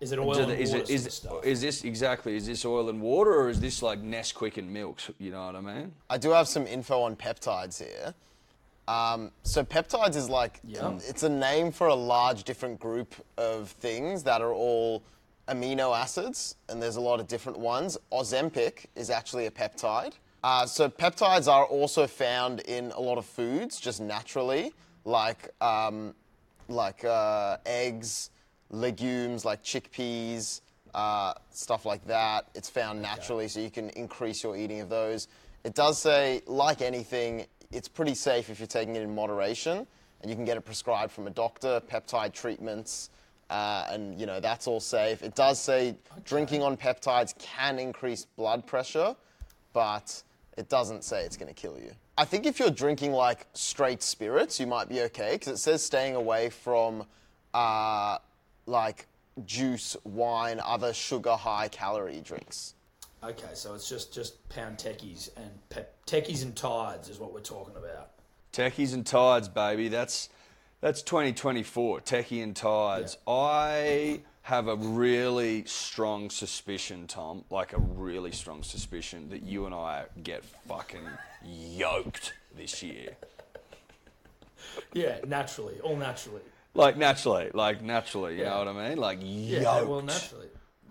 [SPEAKER 2] Is it oil
[SPEAKER 3] do
[SPEAKER 2] and
[SPEAKER 3] they- is
[SPEAKER 2] water
[SPEAKER 3] it
[SPEAKER 2] sort
[SPEAKER 3] is
[SPEAKER 2] of stuff?
[SPEAKER 3] is this exactly is this oil and water or is this like Nesquik and milks? You know what I mean?
[SPEAKER 6] I do have some info on peptides here. Um, so peptides is like
[SPEAKER 2] Yeah.
[SPEAKER 6] it's a name for a large different group of things that are all amino acids, and there's a lot of different ones. Ozempic is actually a peptide. Uh, so peptides are also found in a lot of foods, just naturally, like um, like uh, eggs, legumes like chickpeas, uh, stuff like that. It's found naturally, so you can increase your eating of those. It does say, like anything, it's pretty safe if you're taking it in moderation, and you can get it prescribed from a doctor. Peptide treatments, uh, and you know that's all safe. It does say drinking on peptides can increase blood pressure, but It doesn't say it's going to kill you. I think if you're drinking like straight spirits, you might be okay because it says staying away from uh, like juice, wine, other sugar high calorie drinks.
[SPEAKER 2] Okay, so it's just just pound techies and pep, techies and tides is what we're talking about.
[SPEAKER 3] Techies and tides, baby. That's that's 2024. Techie and tides. I have a really strong suspicion, Tom, like a really strong suspicion that you and I get fucking yoked this year.
[SPEAKER 2] Yeah, naturally, all naturally.
[SPEAKER 3] Like naturally, like naturally, you
[SPEAKER 2] Yeah.
[SPEAKER 3] know what I mean? Like
[SPEAKER 2] Yeah,
[SPEAKER 3] yoked.
[SPEAKER 2] well, naturally.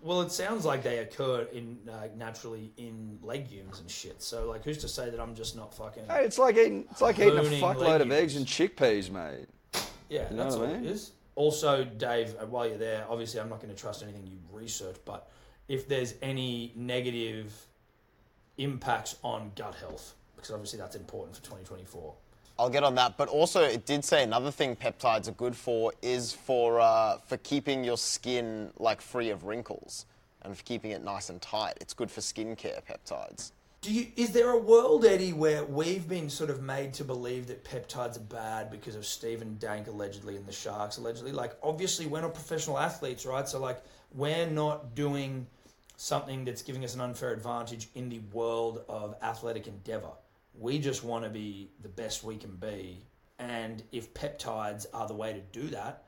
[SPEAKER 2] Well, it sounds like they occur in uh, naturally in legumes and shit. So, like, who's to say that I'm just not fucking?
[SPEAKER 3] Hey, it's like eating, it's like eating a fuckload of
[SPEAKER 2] legumes.
[SPEAKER 3] eggs and chickpeas, mate.
[SPEAKER 2] Yeah,
[SPEAKER 3] know
[SPEAKER 2] that's
[SPEAKER 3] what I
[SPEAKER 2] all it
[SPEAKER 3] mean?
[SPEAKER 2] is. Also, Dave, uh, while you're there, obviously I'm not going to trust anything you research, but if there's any negative impacts on gut health, because obviously that's important for 2024.
[SPEAKER 6] I'll get on that. But also, it did say another thing peptides are good for is for uh, for keeping your skin like free of wrinkles and for keeping it nice and tight. It's good for skincare peptides.
[SPEAKER 2] Do you, is there a world, Eddie, where we've been sort of made to believe that peptides are bad because of Stephen Dank allegedly and the Sharks allegedly? Like, obviously, we're not professional athletes, right? So, like, we're not doing something that's giving us an unfair advantage in the world of athletic endeavor. We just want to be the best we can be. And if peptides are the way to do that,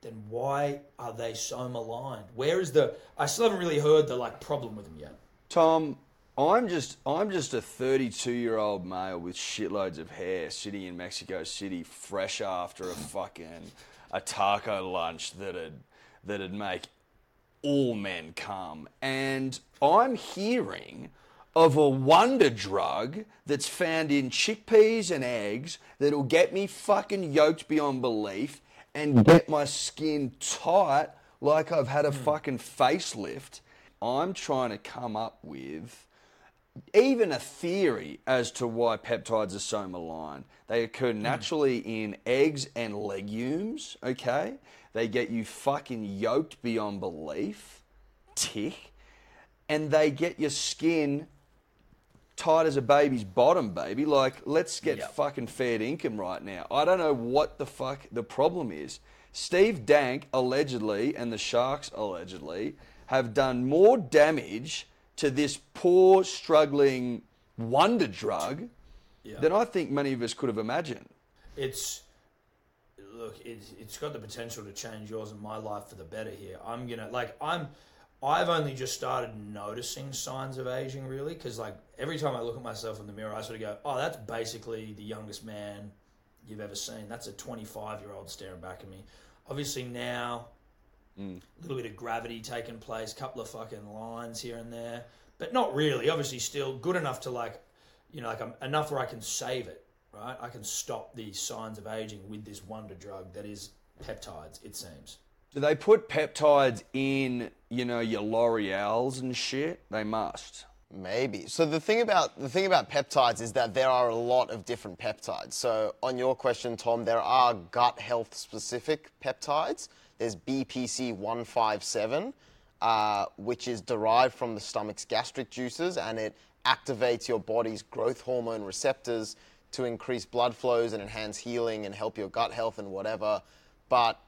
[SPEAKER 2] then why are they so maligned? Where is the. I still haven't really heard the, like, problem with them yet.
[SPEAKER 3] Tom, I'm just I'm just a 32 year old male with shitloads of hair sitting in Mexico City, fresh after a fucking a taco lunch that'd that'd make all men come, and I'm hearing of a wonder drug that's found in chickpeas and eggs that'll get me fucking yoked beyond belief and mm-hmm. get my skin tight like I've had a mm. fucking facelift. I'm trying to come up with even a theory as to why peptides are so maligned. They occur mm. naturally in eggs and legumes, okay? They get you fucking yoked beyond belief, tick, and they get your skin tight as a baby's bottom, baby. Like, let's get
[SPEAKER 2] Yep.
[SPEAKER 3] fucking fair income right now. I don't know what the fuck the problem is. Steve Dank allegedly and the Sharks allegedly have done more damage to this poor, struggling wonder drug than I think many of us could have imagined.
[SPEAKER 2] it's look it's, it's got the potential to change yours and my life for the better here i'm gonna like i'm i've only just started noticing signs of aging really because like every time i look at myself in the mirror i sort of go oh that's basically the youngest man you've ever seen. That's a 25 year old staring back at me. Obviously now a little bit of gravity taking place couple of fucking lines here and there but not really. Obviously still good enough to like you know like I'm, enough where i can save it right? I can stop the signs of aging with this wonder drug that is peptides it seems
[SPEAKER 3] Do they put peptides in, you know, your L'Oreals and shit? They must.
[SPEAKER 6] Maybe. So the thing about the thing about peptides is that there are a lot of different peptides. So on your question, Tom, there are gut health specific peptides. There's BPC 157, uh, which is derived from the stomach's gastric juices, and it activates your body's growth hormone receptors to increase blood flows and enhance healing and help your gut health and whatever. But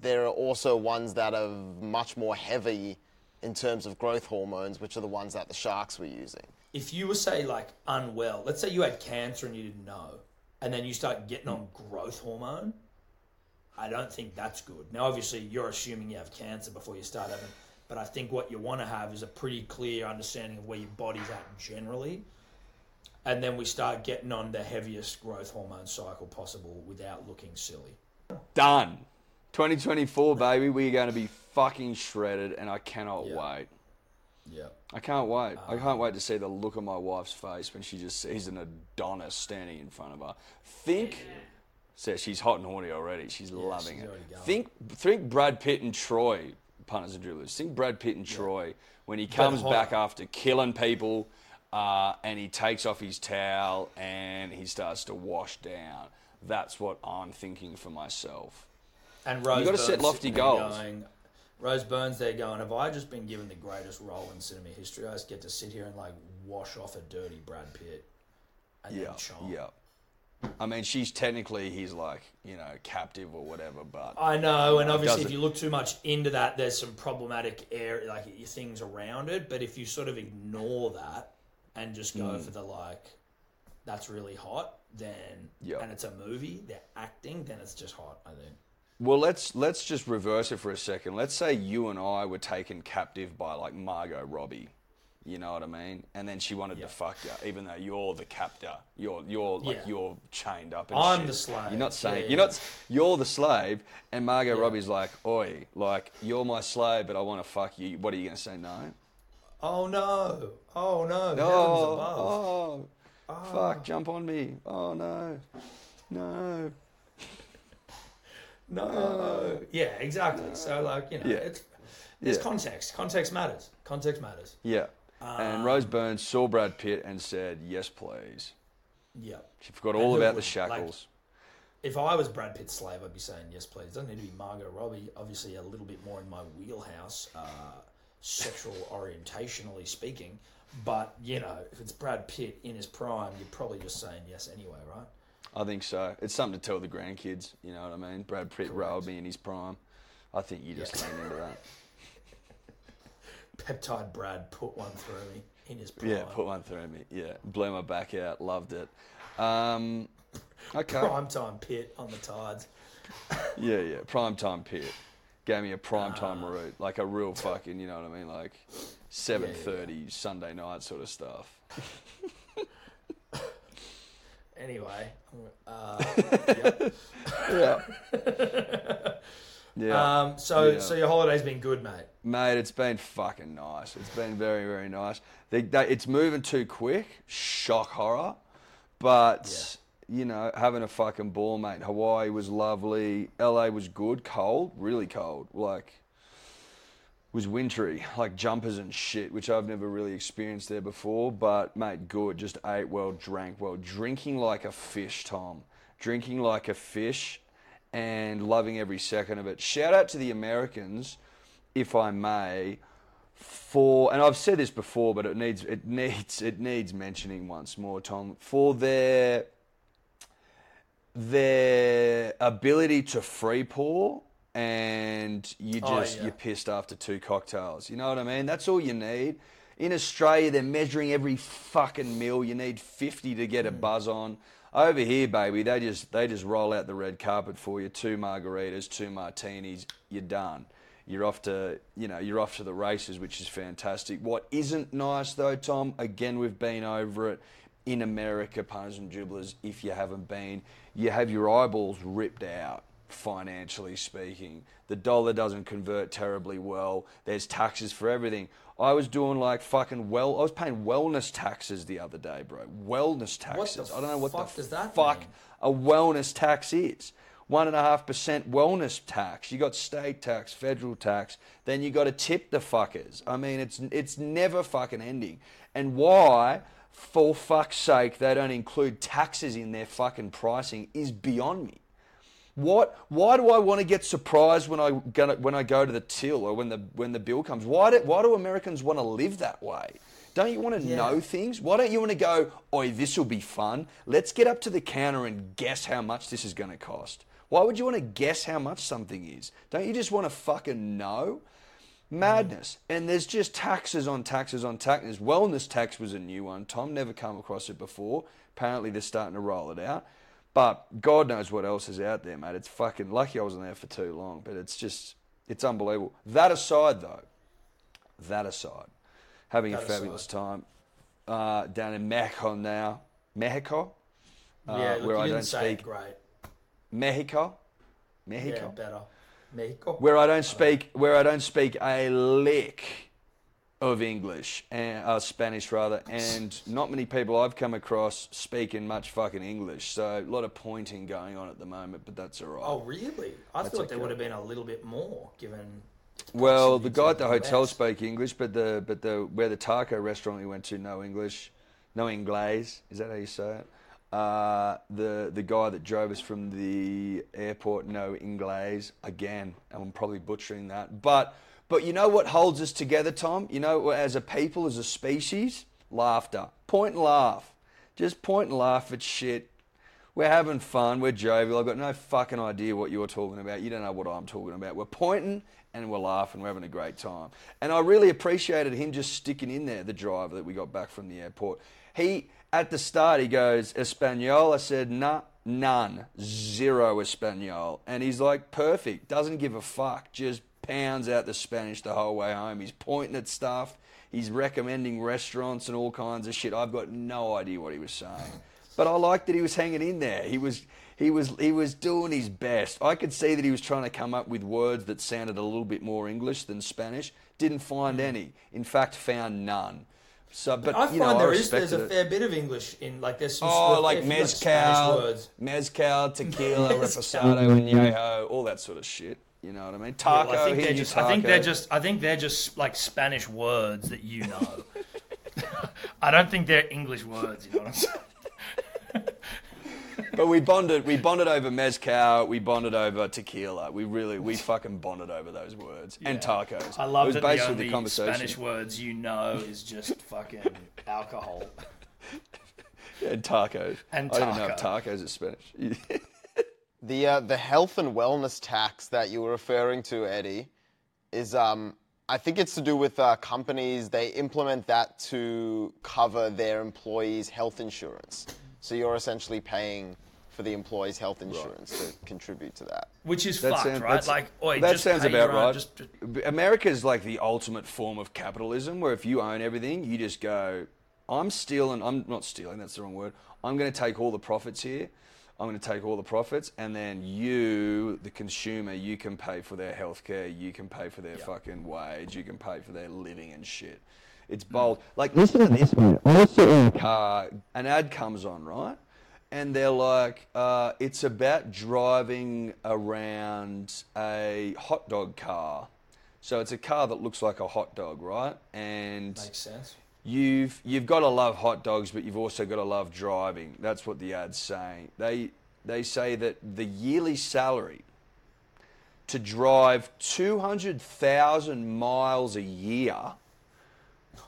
[SPEAKER 6] there are also ones that are much more heavy in terms of growth hormones, which are the ones that the sharks were using.
[SPEAKER 2] if you were say like unwell let's say you had cancer and you didn't know and then you start getting on growth hormone i don't think that's good now obviously you're assuming you have cancer before you start having but i think what you want to have is a pretty clear understanding of where your body's at generally and then we start getting on the heaviest growth hormone cycle possible without looking silly
[SPEAKER 3] Done. 2024, baby. We're going to be fucking shredded, and I cannot
[SPEAKER 2] Yeah.
[SPEAKER 3] wait.
[SPEAKER 2] yeah
[SPEAKER 3] I can't wait. I can't wait to see the look on my wife's face when she just sees an Adonis standing in front of her. Think, says she's hot and horny already. She's loving
[SPEAKER 2] she's
[SPEAKER 3] it. Think, think Brad Pitt and Troy, punters and drillers. Think Brad Pitt and Troy when he comes back after killing people, uh, and he takes off his towel and he starts to wash down. That's what I'm thinking for myself.
[SPEAKER 2] And Rose you
[SPEAKER 3] gotta set lofty goals.
[SPEAKER 2] Going, Rose Byrne's there going, have I just been given the greatest role in cinema history? I just get to sit here and like wash off a dirty Brad Pitt and
[SPEAKER 3] Yeah,
[SPEAKER 2] then
[SPEAKER 3] yeah. I mean, she's technically he's like you know captive or whatever, but
[SPEAKER 2] I know, and obviously, if you look too much into that, there's some problematic area, like things around it. But if you sort of ignore that and just go hmm. for the like, that's really hot, then
[SPEAKER 3] Yeah.
[SPEAKER 2] and it's a movie, they're acting, then it's just hot. I think.
[SPEAKER 3] Well, let's let's just reverse it for a second. Let's say you and I were taken captive by like Margot Robbie. You know what I mean? And then she wanted
[SPEAKER 2] Yeah.
[SPEAKER 3] to fuck you, even though you're the captor. You're you're like
[SPEAKER 2] Yeah.
[SPEAKER 3] you're chained up. And
[SPEAKER 2] I'm
[SPEAKER 3] shit.
[SPEAKER 2] the slave.
[SPEAKER 3] You're not saying
[SPEAKER 2] Yeah,
[SPEAKER 3] you're not. You're the slave, and Margot Robbie's like, "Oi, like you're my slave, but I want to fuck you. What are you gonna say? No.
[SPEAKER 2] Oh no! Oh no! Heavens
[SPEAKER 3] Oh, oh, fuck! Jump on me! Oh no, no.
[SPEAKER 2] No. Yeah, exactly. So like you know,
[SPEAKER 3] Yeah.
[SPEAKER 2] it's there's
[SPEAKER 3] Yeah.
[SPEAKER 2] context. Context matters. Context matters.
[SPEAKER 3] Yeah. and
[SPEAKER 2] Um,
[SPEAKER 3] Rose Byrne saw Brad Pitt and said, "Yes, please."
[SPEAKER 2] Yeah.
[SPEAKER 3] She forgot
[SPEAKER 2] And
[SPEAKER 3] all about the
[SPEAKER 2] wouldn't? Like,
[SPEAKER 3] shackles.
[SPEAKER 2] If I was Brad Pitt's slave, I'd be saying yes, please. It doesn't need to be Margot Robbie. Obviously, a little bit more in my wheelhouse, uh, sexual orientationally speaking. But you know, if it's Brad Pitt in his prime, you're probably just saying yes anyway, right?
[SPEAKER 3] I think so. It's something to tell the grandkids. You know what I mean? Brad Pitt railed me in his prime. I think you just
[SPEAKER 2] Yeah.
[SPEAKER 3] lean into that.
[SPEAKER 2] Peptide Brad put one through me in his prime.
[SPEAKER 3] Yeah, put one through me. Yeah, blew my back out. Loved it. Um, okay.
[SPEAKER 2] prime time Pitt on the tides.
[SPEAKER 3] Yeah, yeah. Prime time Pitt gave me a prime
[SPEAKER 2] Ah.
[SPEAKER 3] time route, like a real fucking. You know what I mean? Like seven thirty Sunday night sort of stuff.
[SPEAKER 2] Anyway, uh, yep.
[SPEAKER 3] Yeah. yeah.
[SPEAKER 2] um, so
[SPEAKER 3] Yeah.
[SPEAKER 2] so your holiday's been good, mate.
[SPEAKER 3] Mate, it's been fucking nice. It's been very, very nice. They, they, it's moving too quick. Shock horror. But, you know, having a fucking ball, mate. Hawaii was lovely. LA was good. Cold. Really cold. Like, was wintry. Like jumpers and shit, which I've never really experienced there before. But, mate, good. Just ate well, drank well. Drinking like a fish, Tom. Drinking like a fish and loving every second of it. Shout out to the Americans if I may, for and I've said this before, but it needs it needs it needs mentioning once more, Tom, for their their ability to free pour and you
[SPEAKER 2] Oh,
[SPEAKER 3] just
[SPEAKER 2] yeah.
[SPEAKER 3] you're pissed after two cocktails. You know what I mean? That's all you need. In Australia, they're measuring every fucking meal. You need 50 to get a mm. buzz on. Over here, baby, they just they just roll out the red carpet for you. Two margaritas, two martinis, you're done. You're off to you know you're off to the races, which is fantastic. What isn't nice though, Tom? Again, we've been over it in America, punters and dribblers. If you haven't been, you have your eyeballs ripped out financially speaking. The dollar doesn't convert terribly well. There's taxes for everything. I was doing like fucking well. I was paying wellness taxes the other day, bro. Wellness taxes. I don't know what
[SPEAKER 2] fuck
[SPEAKER 3] the
[SPEAKER 2] does that
[SPEAKER 3] fuck
[SPEAKER 2] mean?
[SPEAKER 3] a wellness tax is. One and a half percent wellness tax. You got state tax, federal tax. Then you got to tip the fuckers. I mean, it's it's never fucking ending. And why, for fuck's sake, they don't include taxes in their fucking pricing is beyond me. What? Why do I want to get surprised when I gonna, when I go to the till or when the when the bill comes? Why do why do Americans want to live that way? Don't you want to know things? Why don't you want to go? Oi, this will be fun. Let's get up to the counter and guess how much this is going to cost. Why would you want to guess how much something is? Don't you just want to fucking know? Madness. Mm. And there's just taxes on taxes on taxes. Wellness tax was a new one. Tom never come across it before. Apparently they're starting to roll it out. But God knows what else is out there, mate. It's fucking lucky I wasn't there for too long, but it's just, it's unbelievable. That aside, though, that aside, having
[SPEAKER 2] That
[SPEAKER 3] a fabulous
[SPEAKER 2] aside.
[SPEAKER 3] time uh, down in Mexico now. Mexico? Uh,
[SPEAKER 2] yeah, look,
[SPEAKER 3] where I don't
[SPEAKER 2] say
[SPEAKER 3] speak.
[SPEAKER 2] great.
[SPEAKER 3] Mexico?
[SPEAKER 2] Yeah,
[SPEAKER 3] Mexico?
[SPEAKER 2] better. Mexico.
[SPEAKER 3] where I don't speak where I don't speak a lick of English and uh, Spanish rather, and not many people I've come across speaking much fucking English. So a lot of pointing going on at the moment, but that's all right.
[SPEAKER 2] Oh, really? I
[SPEAKER 3] That's
[SPEAKER 2] thought there would have been a little bit more, given.
[SPEAKER 3] well, the guy at the hotel spoke English, but the but the where the taco restaurant we went to no English, no Inglés. Is that how you say it? Uh, the the guy that drove us from the airport, no Ingles. Again, I'm probably butchering that, but but you know what holds us together, Tom? You know, as a people, as a species, laughter. Point and laugh. Just point and laugh at shit. We're having fun. We're jovial. I've got no fucking idea what you're talking about. You don't know what I'm talking about. We're pointing and we're laughing. We're having a great time. And I really appreciated him just sticking in there, the driver that we got back from the airport. He, at the start, he goes, Espanol? I said, nah, none. Zero Espanol. And he's like, perfect. Doesn't give a fuck. Just pounds out the Spanish the whole way home. He's pointing at stuff. He's recommending restaurants and all kinds of shit. I've got no idea what he was saying. But I liked that he was hanging in there. He was he was he was doing his best. I could see that he was trying to come up with words that sounded a little bit more English than Spanish. Didn't find mm. any. In fact, found none. So, but,
[SPEAKER 2] I
[SPEAKER 3] you
[SPEAKER 2] find
[SPEAKER 3] know,
[SPEAKER 2] there
[SPEAKER 3] I
[SPEAKER 2] is there's a fair bit of English in like there's some
[SPEAKER 3] Oh, like
[SPEAKER 2] fair few, Spanish
[SPEAKER 3] mezcal,
[SPEAKER 2] words.
[SPEAKER 3] mezcal, tequila, reposado, and all that sort of shit. You know what I mean?
[SPEAKER 9] Yeah,
[SPEAKER 3] Taco,
[SPEAKER 9] well, I think they're just. I think they're just. I think they're just like Spanish words that you know. I don't think they're English words. You know what I'm saying?
[SPEAKER 3] But we bonded. We bonded over mezcal. We bonded over tequila. We really, we fucking bonded over those words and tacos.
[SPEAKER 9] I love
[SPEAKER 3] it was
[SPEAKER 9] that
[SPEAKER 3] basically
[SPEAKER 9] the only
[SPEAKER 3] conversation.
[SPEAKER 9] Spanish words you know is just fucking alcohol.
[SPEAKER 3] and tacos.
[SPEAKER 9] And
[SPEAKER 3] I don't know if tacos is Spanish.
[SPEAKER 6] The uh, the health and wellness tax that you were referring to, Eddie, is um, I think it's to do with uh, companies. They implement that to cover their employees' health insurance. So you're essentially paying for the employees' health insurance to contribute to that.
[SPEAKER 9] Which is
[SPEAKER 3] That
[SPEAKER 9] fucked,
[SPEAKER 3] sounds-
[SPEAKER 9] right? Like, oi,
[SPEAKER 3] that
[SPEAKER 9] just
[SPEAKER 3] sounds
[SPEAKER 9] pay
[SPEAKER 3] about
[SPEAKER 9] your own-
[SPEAKER 3] right.
[SPEAKER 9] just- just-
[SPEAKER 3] America's like the ultimate form of capitalism, where if you own everything, you just go, "I'm stealing." I'm not stealing. That's the wrong word. I'm going to take all the profits here. I'm going to take all the profits, and then you, the consumer, you can pay for their healthcare. You can pay for their fucking wage. You can pay for their living and shit. It's bold. Like, listen to this one. I sit in a car, an ad comes on, right? and they're like, uh, it's about driving around a hot dog car. So it's a car that looks like a hot dog, right? And
[SPEAKER 2] Makes sense.
[SPEAKER 3] You've you've got to love hot dogs, but you've also got to love driving. That's what the ad's saying. They they say that the yearly salary to drive two hundred thousand miles a year,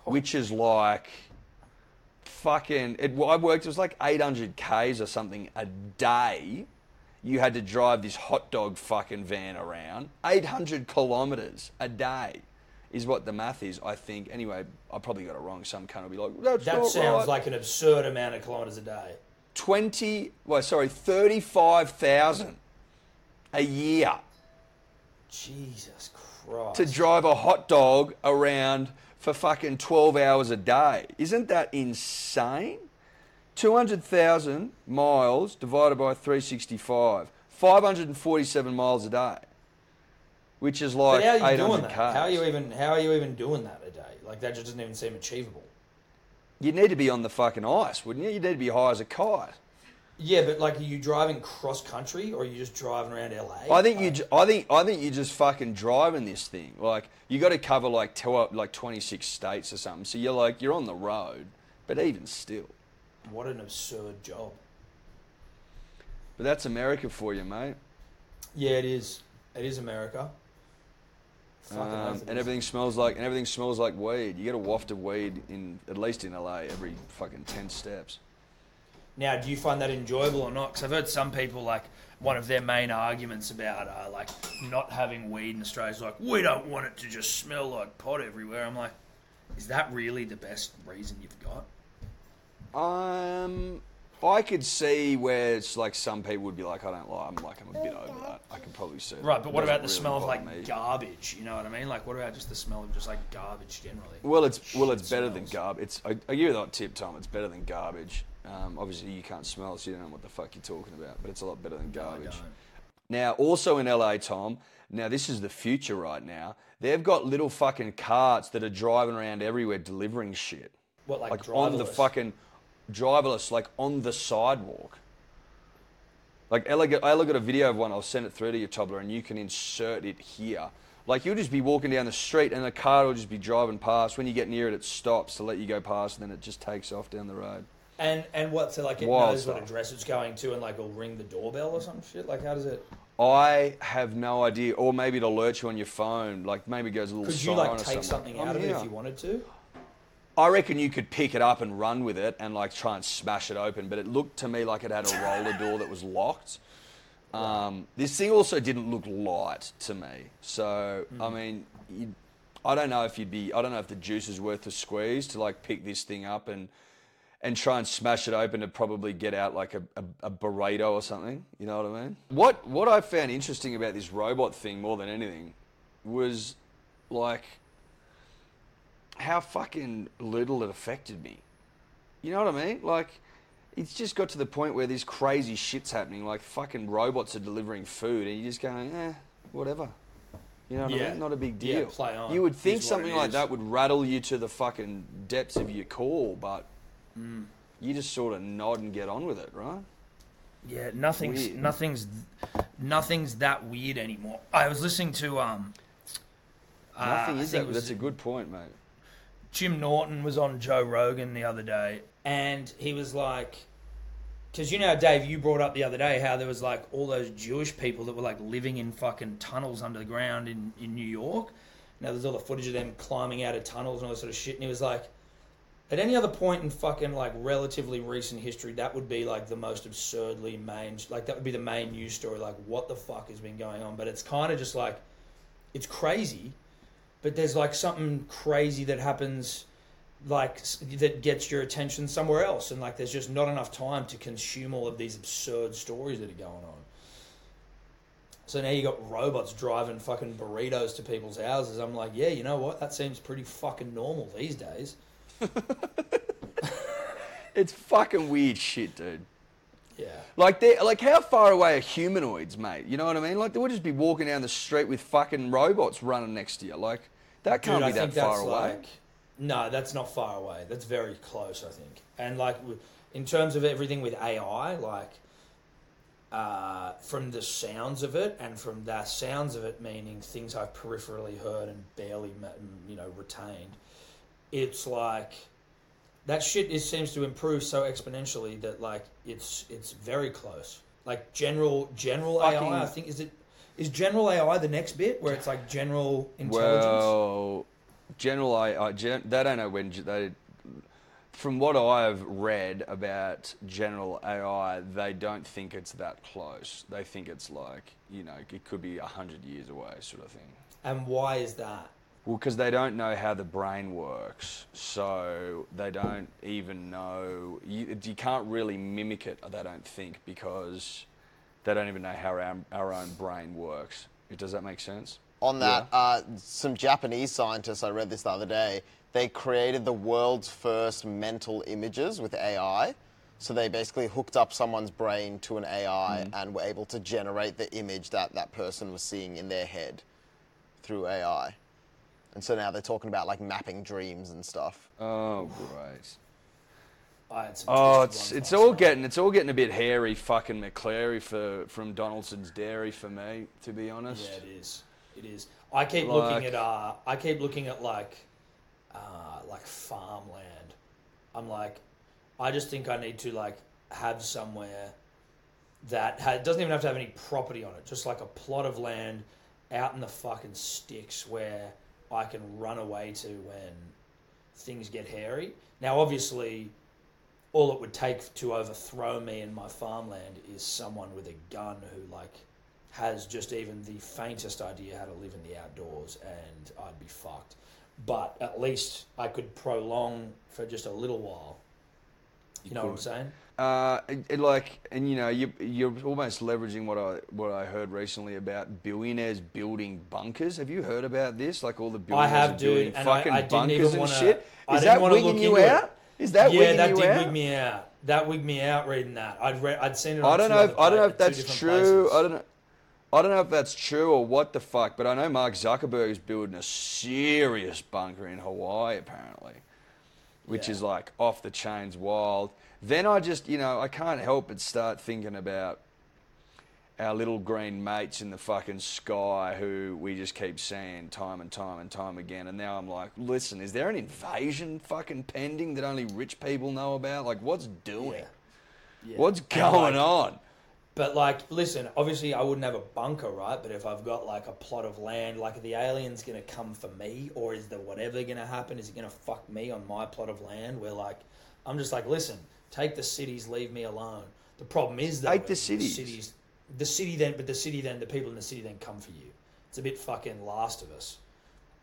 [SPEAKER 3] which is like fucking. It, I worked. It was like eight hundred k's or something a day. You had to drive this hot dog fucking van around. Eight hundred kilometers a day is what the math is. I think. Anyway, I probably got it wrong. Some cunt will be like, "That's
[SPEAKER 2] That sounds
[SPEAKER 3] right."
[SPEAKER 2] like an absurd amount of kilometers a day.
[SPEAKER 3] 20 well sorry 35,000 a year
[SPEAKER 2] Jesus Christ.
[SPEAKER 3] to drive a hot dog around for fucking 12 hours a day isn't that insane 200,000 miles divided by 365 547 miles a day which is like
[SPEAKER 2] But how are you
[SPEAKER 3] 800
[SPEAKER 2] doing that?
[SPEAKER 3] cars
[SPEAKER 2] How are you even how are you even doing that a day? Like that just doesn't even seem achievable.
[SPEAKER 3] you'd need to be on the fucking ice wouldn't you you'd need to be high as a kite
[SPEAKER 2] Yeah, but like, are you driving cross country or are you just driving around LA?
[SPEAKER 3] I think you.
[SPEAKER 2] Like,
[SPEAKER 3] ju- I think. I think you're just fucking driving this thing. Like you got to cover like like 26 states or something. So you're like you're on the road, but even still.
[SPEAKER 2] What an absurd job.
[SPEAKER 3] But that's America for you, mate.
[SPEAKER 2] Yeah, it is. It is America.
[SPEAKER 3] Um, and everything smells like and everything smells like weed. You get a waft of weed in at least in LA every fucking 10 steps.
[SPEAKER 2] Now, do you find that enjoyable or not?
[SPEAKER 9] Because I've heard some people like one of their main arguments about uh, like not having weed in Australia is like we don't want it to just smell like pot everywhere. I'm like, is that really the best reason you've got?
[SPEAKER 3] Um, I could see where it's like some people would be like, I don't like. I'm like I'm a bit over that. I could probably see.
[SPEAKER 9] Right,
[SPEAKER 3] that.
[SPEAKER 9] but what
[SPEAKER 3] doesn't
[SPEAKER 9] about the
[SPEAKER 3] really
[SPEAKER 9] smell of
[SPEAKER 3] bother
[SPEAKER 9] like
[SPEAKER 3] me.
[SPEAKER 9] garbage? You know what I mean? Like, what about just the smell of just like garbage generally?
[SPEAKER 3] Well, it's well, it's better than
[SPEAKER 2] smells.
[SPEAKER 3] garbage. It's I, I give you that tip, Tom. It's better than garbage. Um, obviously, you can't smell it, so you don't know what the fuck you're talking about. But it's a lot better than
[SPEAKER 2] I
[SPEAKER 3] garbage.
[SPEAKER 2] don't.
[SPEAKER 3] Now, also in LA, Tom. Now, this is the future right now. They've got little fucking carts that are driving around everywhere delivering shit.
[SPEAKER 2] What, like,
[SPEAKER 3] like on the
[SPEAKER 2] driverless?
[SPEAKER 3] fucking driverless, like on the sidewalk. Like Ella got, Ella got a video of one. I'll send it through to you, Tobler, and you can insert it here. Like you'll just be walking down the street, and the car will just be driving past. When you get near it, it stops to let you go past, and then it just takes off down the road.
[SPEAKER 2] And and what? So like it
[SPEAKER 3] Wild
[SPEAKER 2] knows what address it's going to, and like it'll ring the doorbell or some shit. Like how does it?
[SPEAKER 3] I have no idea, or maybe it'll alert you on your phone, like maybe it goes a little.
[SPEAKER 2] Could you like take something
[SPEAKER 3] I'm
[SPEAKER 2] out of it if you wanted to?
[SPEAKER 3] I reckon you could pick it up and run with it and like try and smash it open, but it looked to me like it had a roller door that was locked. Um, this thing also didn't look light to me, so I mean, you, I don't know if you'd be, I don't know if the juice is worth the squeeze to like pick this thing up and and try and smash it open to probably get out like a, a, a burrito or something. You know what I mean? What what I found interesting about this robot thing more than anything was like how fucking little it affected me. You know what I mean? Like, it's just got to the point where this crazy shit's happening. Like, fucking robots are delivering food, and you're just going, eh, whatever. You know what I mean? Not a big deal.
[SPEAKER 2] Yeah, play on.
[SPEAKER 3] You would think something like that would rattle you to the fucking depths of your core, but
[SPEAKER 2] Mm.
[SPEAKER 3] you just sort of nod and get on with it, right?
[SPEAKER 2] Yeah, nothing's
[SPEAKER 3] Weird.
[SPEAKER 2] nothing's nothing's that weird anymore. I was listening to um. uh,
[SPEAKER 3] Nothing
[SPEAKER 2] I
[SPEAKER 3] is that. That's a good point, mate.
[SPEAKER 2] Jim Norton was on Joe Rogan the other day, and he was like, because you know, Dave, you brought up the other day how there was like all those Jewish people that were like living in fucking tunnels under the ground in in New York. Now there's all the footage of them climbing out of tunnels and all that sort of shit, and he was like. At any other point in fucking like relatively recent history, that would be like the most absurdly main, like that would be the main news story. Like, what the fuck has been going on? But it's kind of just like, it's crazy, but there's like something crazy that happens like that gets your attention somewhere else and like there's just not enough time to consume all of these absurd stories that are going on so now you got robots driving fucking burritos to people's houses i'm like yeah you know what that seems pretty fucking normal these days
[SPEAKER 3] It's fucking weird shit, dude.
[SPEAKER 2] yeah
[SPEAKER 3] Like they like how far away are humanoids, mate? You know what I mean? Like they would just be walking down the street with fucking robots running next to you. Like that can't
[SPEAKER 2] Dude,
[SPEAKER 3] be that far away.
[SPEAKER 2] like no that's not far away. That's very close i think. And like in terms of everything with ai like uh, from the sounds of it and from the sounds of it meaning things i've peripherally heard and barely you know retained it's like that shit is, seems to improve so exponentially that like it's it's very close. Like general general
[SPEAKER 3] Fucking-
[SPEAKER 2] ai i think is it is general ai the next bit where it's like general intelligence
[SPEAKER 3] Well, general I, I gen, they don't know when they. From what I've read about general AI, they don't think it's that close. They think it's like you know it could be a hundred years away, sort of thing.
[SPEAKER 2] And why is that?
[SPEAKER 3] Well, because they don't know how the brain works, so they don't even know. You, you can't really mimic it. They don't think because they don't even know how our, our own brain works. Does that make sense?
[SPEAKER 6] On that, uh, some Japanese scientists, I read this the other day, they created the world's first mental images with AI. So they basically hooked up someone's brain to an AI and were able to generate the image that that person was seeing in their head through AI. And so now they're talking about like mapping dreams and stuff.
[SPEAKER 3] Oh, great.
[SPEAKER 2] I had some
[SPEAKER 3] Oh, it's it's all
[SPEAKER 2] night.
[SPEAKER 3] getting it's all getting a bit hairy, fucking Maclary for from Donaldson's Dairy for me, to be honest.
[SPEAKER 2] Yeah, it is. It is. I keep
[SPEAKER 3] Like-
[SPEAKER 2] looking at uh, I keep looking at like, uh, like farmland. I'm like, I just think I need to like have somewhere that ha- doesn't even have to have any property on it. Just like a plot of land out in the fucking sticks where I can run away to when things get hairy. Now, obviously, all it would take to overthrow me and my farmland is someone with a gun who like has just even the faintest idea how to live in the outdoors and I'd be fucked. But at least I could prolong for just a little while. You, know what I'm saying?
[SPEAKER 3] Uh, it, it like, and you know, you you're almost leveraging what I what I heard recently about billionaires building bunkers. Have you heard about this? Like all the billionaires
[SPEAKER 2] have,
[SPEAKER 3] are building
[SPEAKER 2] dude, I-
[SPEAKER 3] fucking
[SPEAKER 2] I didn't
[SPEAKER 3] bunkers
[SPEAKER 2] even
[SPEAKER 3] and
[SPEAKER 2] wanna-
[SPEAKER 3] shit.
[SPEAKER 2] I
[SPEAKER 3] Is that wigging you
[SPEAKER 2] into it.
[SPEAKER 3] Is that
[SPEAKER 2] yeah, that did
[SPEAKER 3] out?
[SPEAKER 2] wig me out. That wigged me out reading that. I'd re- I'd seen it. On
[SPEAKER 3] I don't know. If, I don't know if that's true.
[SPEAKER 2] places.
[SPEAKER 3] I don't know. I don't know if that's true or what the fuck, but I know Mark Zuckerberg is building a serious bunker in Hawaii apparently, which
[SPEAKER 2] Yeah.
[SPEAKER 3] is like off the chains wild. Then I just, you know, I can't help but start thinking about our little green mates in the fucking sky who we just keep seeing time and time and time again. And now I'm like, listen, is there an invasion fucking pending that only rich people know about? Like, what's doing?
[SPEAKER 2] Yeah.
[SPEAKER 3] What's going
[SPEAKER 2] like,
[SPEAKER 3] on?
[SPEAKER 2] But like, listen, obviously I wouldn't have a bunker, right? But if I've got like a plot of land, like are the aliens gonna come for me, or is the whatever gonna happen? Is it gonna fuck me on my plot of land? Where like, I'm just like, listen, take the cities, leave me alone. The problem is though,
[SPEAKER 3] Take the cities.
[SPEAKER 2] cities, the city then, but the city then, the people in the city then come for you. It's a bit fucking Last of Us.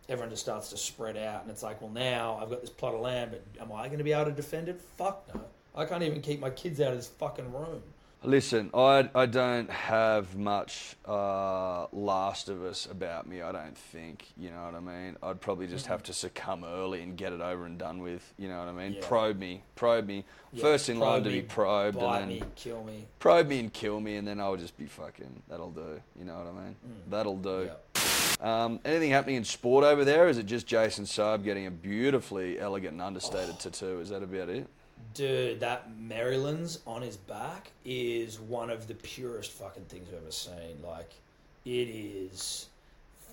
[SPEAKER 2] Everyone just starts to spread out, and it's like, well, now I've got this plot of land, but am I going to be able to defend it? Fuck no. I can't even keep my kids out of this fucking room.
[SPEAKER 3] Listen, I, I don't have much uh, Last of Us about me, I don't think. You know what I mean? I'd probably just have to succumb early and get it over and done with. You know what I mean?
[SPEAKER 2] Yeah.
[SPEAKER 3] Probe me, probe me.
[SPEAKER 2] Yeah,
[SPEAKER 3] First in line to be probed,
[SPEAKER 2] bite
[SPEAKER 3] and then
[SPEAKER 2] me, kill me.
[SPEAKER 3] probe me and kill me, and then I'll just be fucking. That'll do. You know what I mean? That'll do.
[SPEAKER 2] Mm. Yeah.
[SPEAKER 3] Um, anything happening in sport over there? Is it just Jason Saab getting a beautifully elegant and understated tattoo? Is that about it?
[SPEAKER 2] Dude, that Merrylands on his back is one of the purest fucking things I've ever seen. Like, it is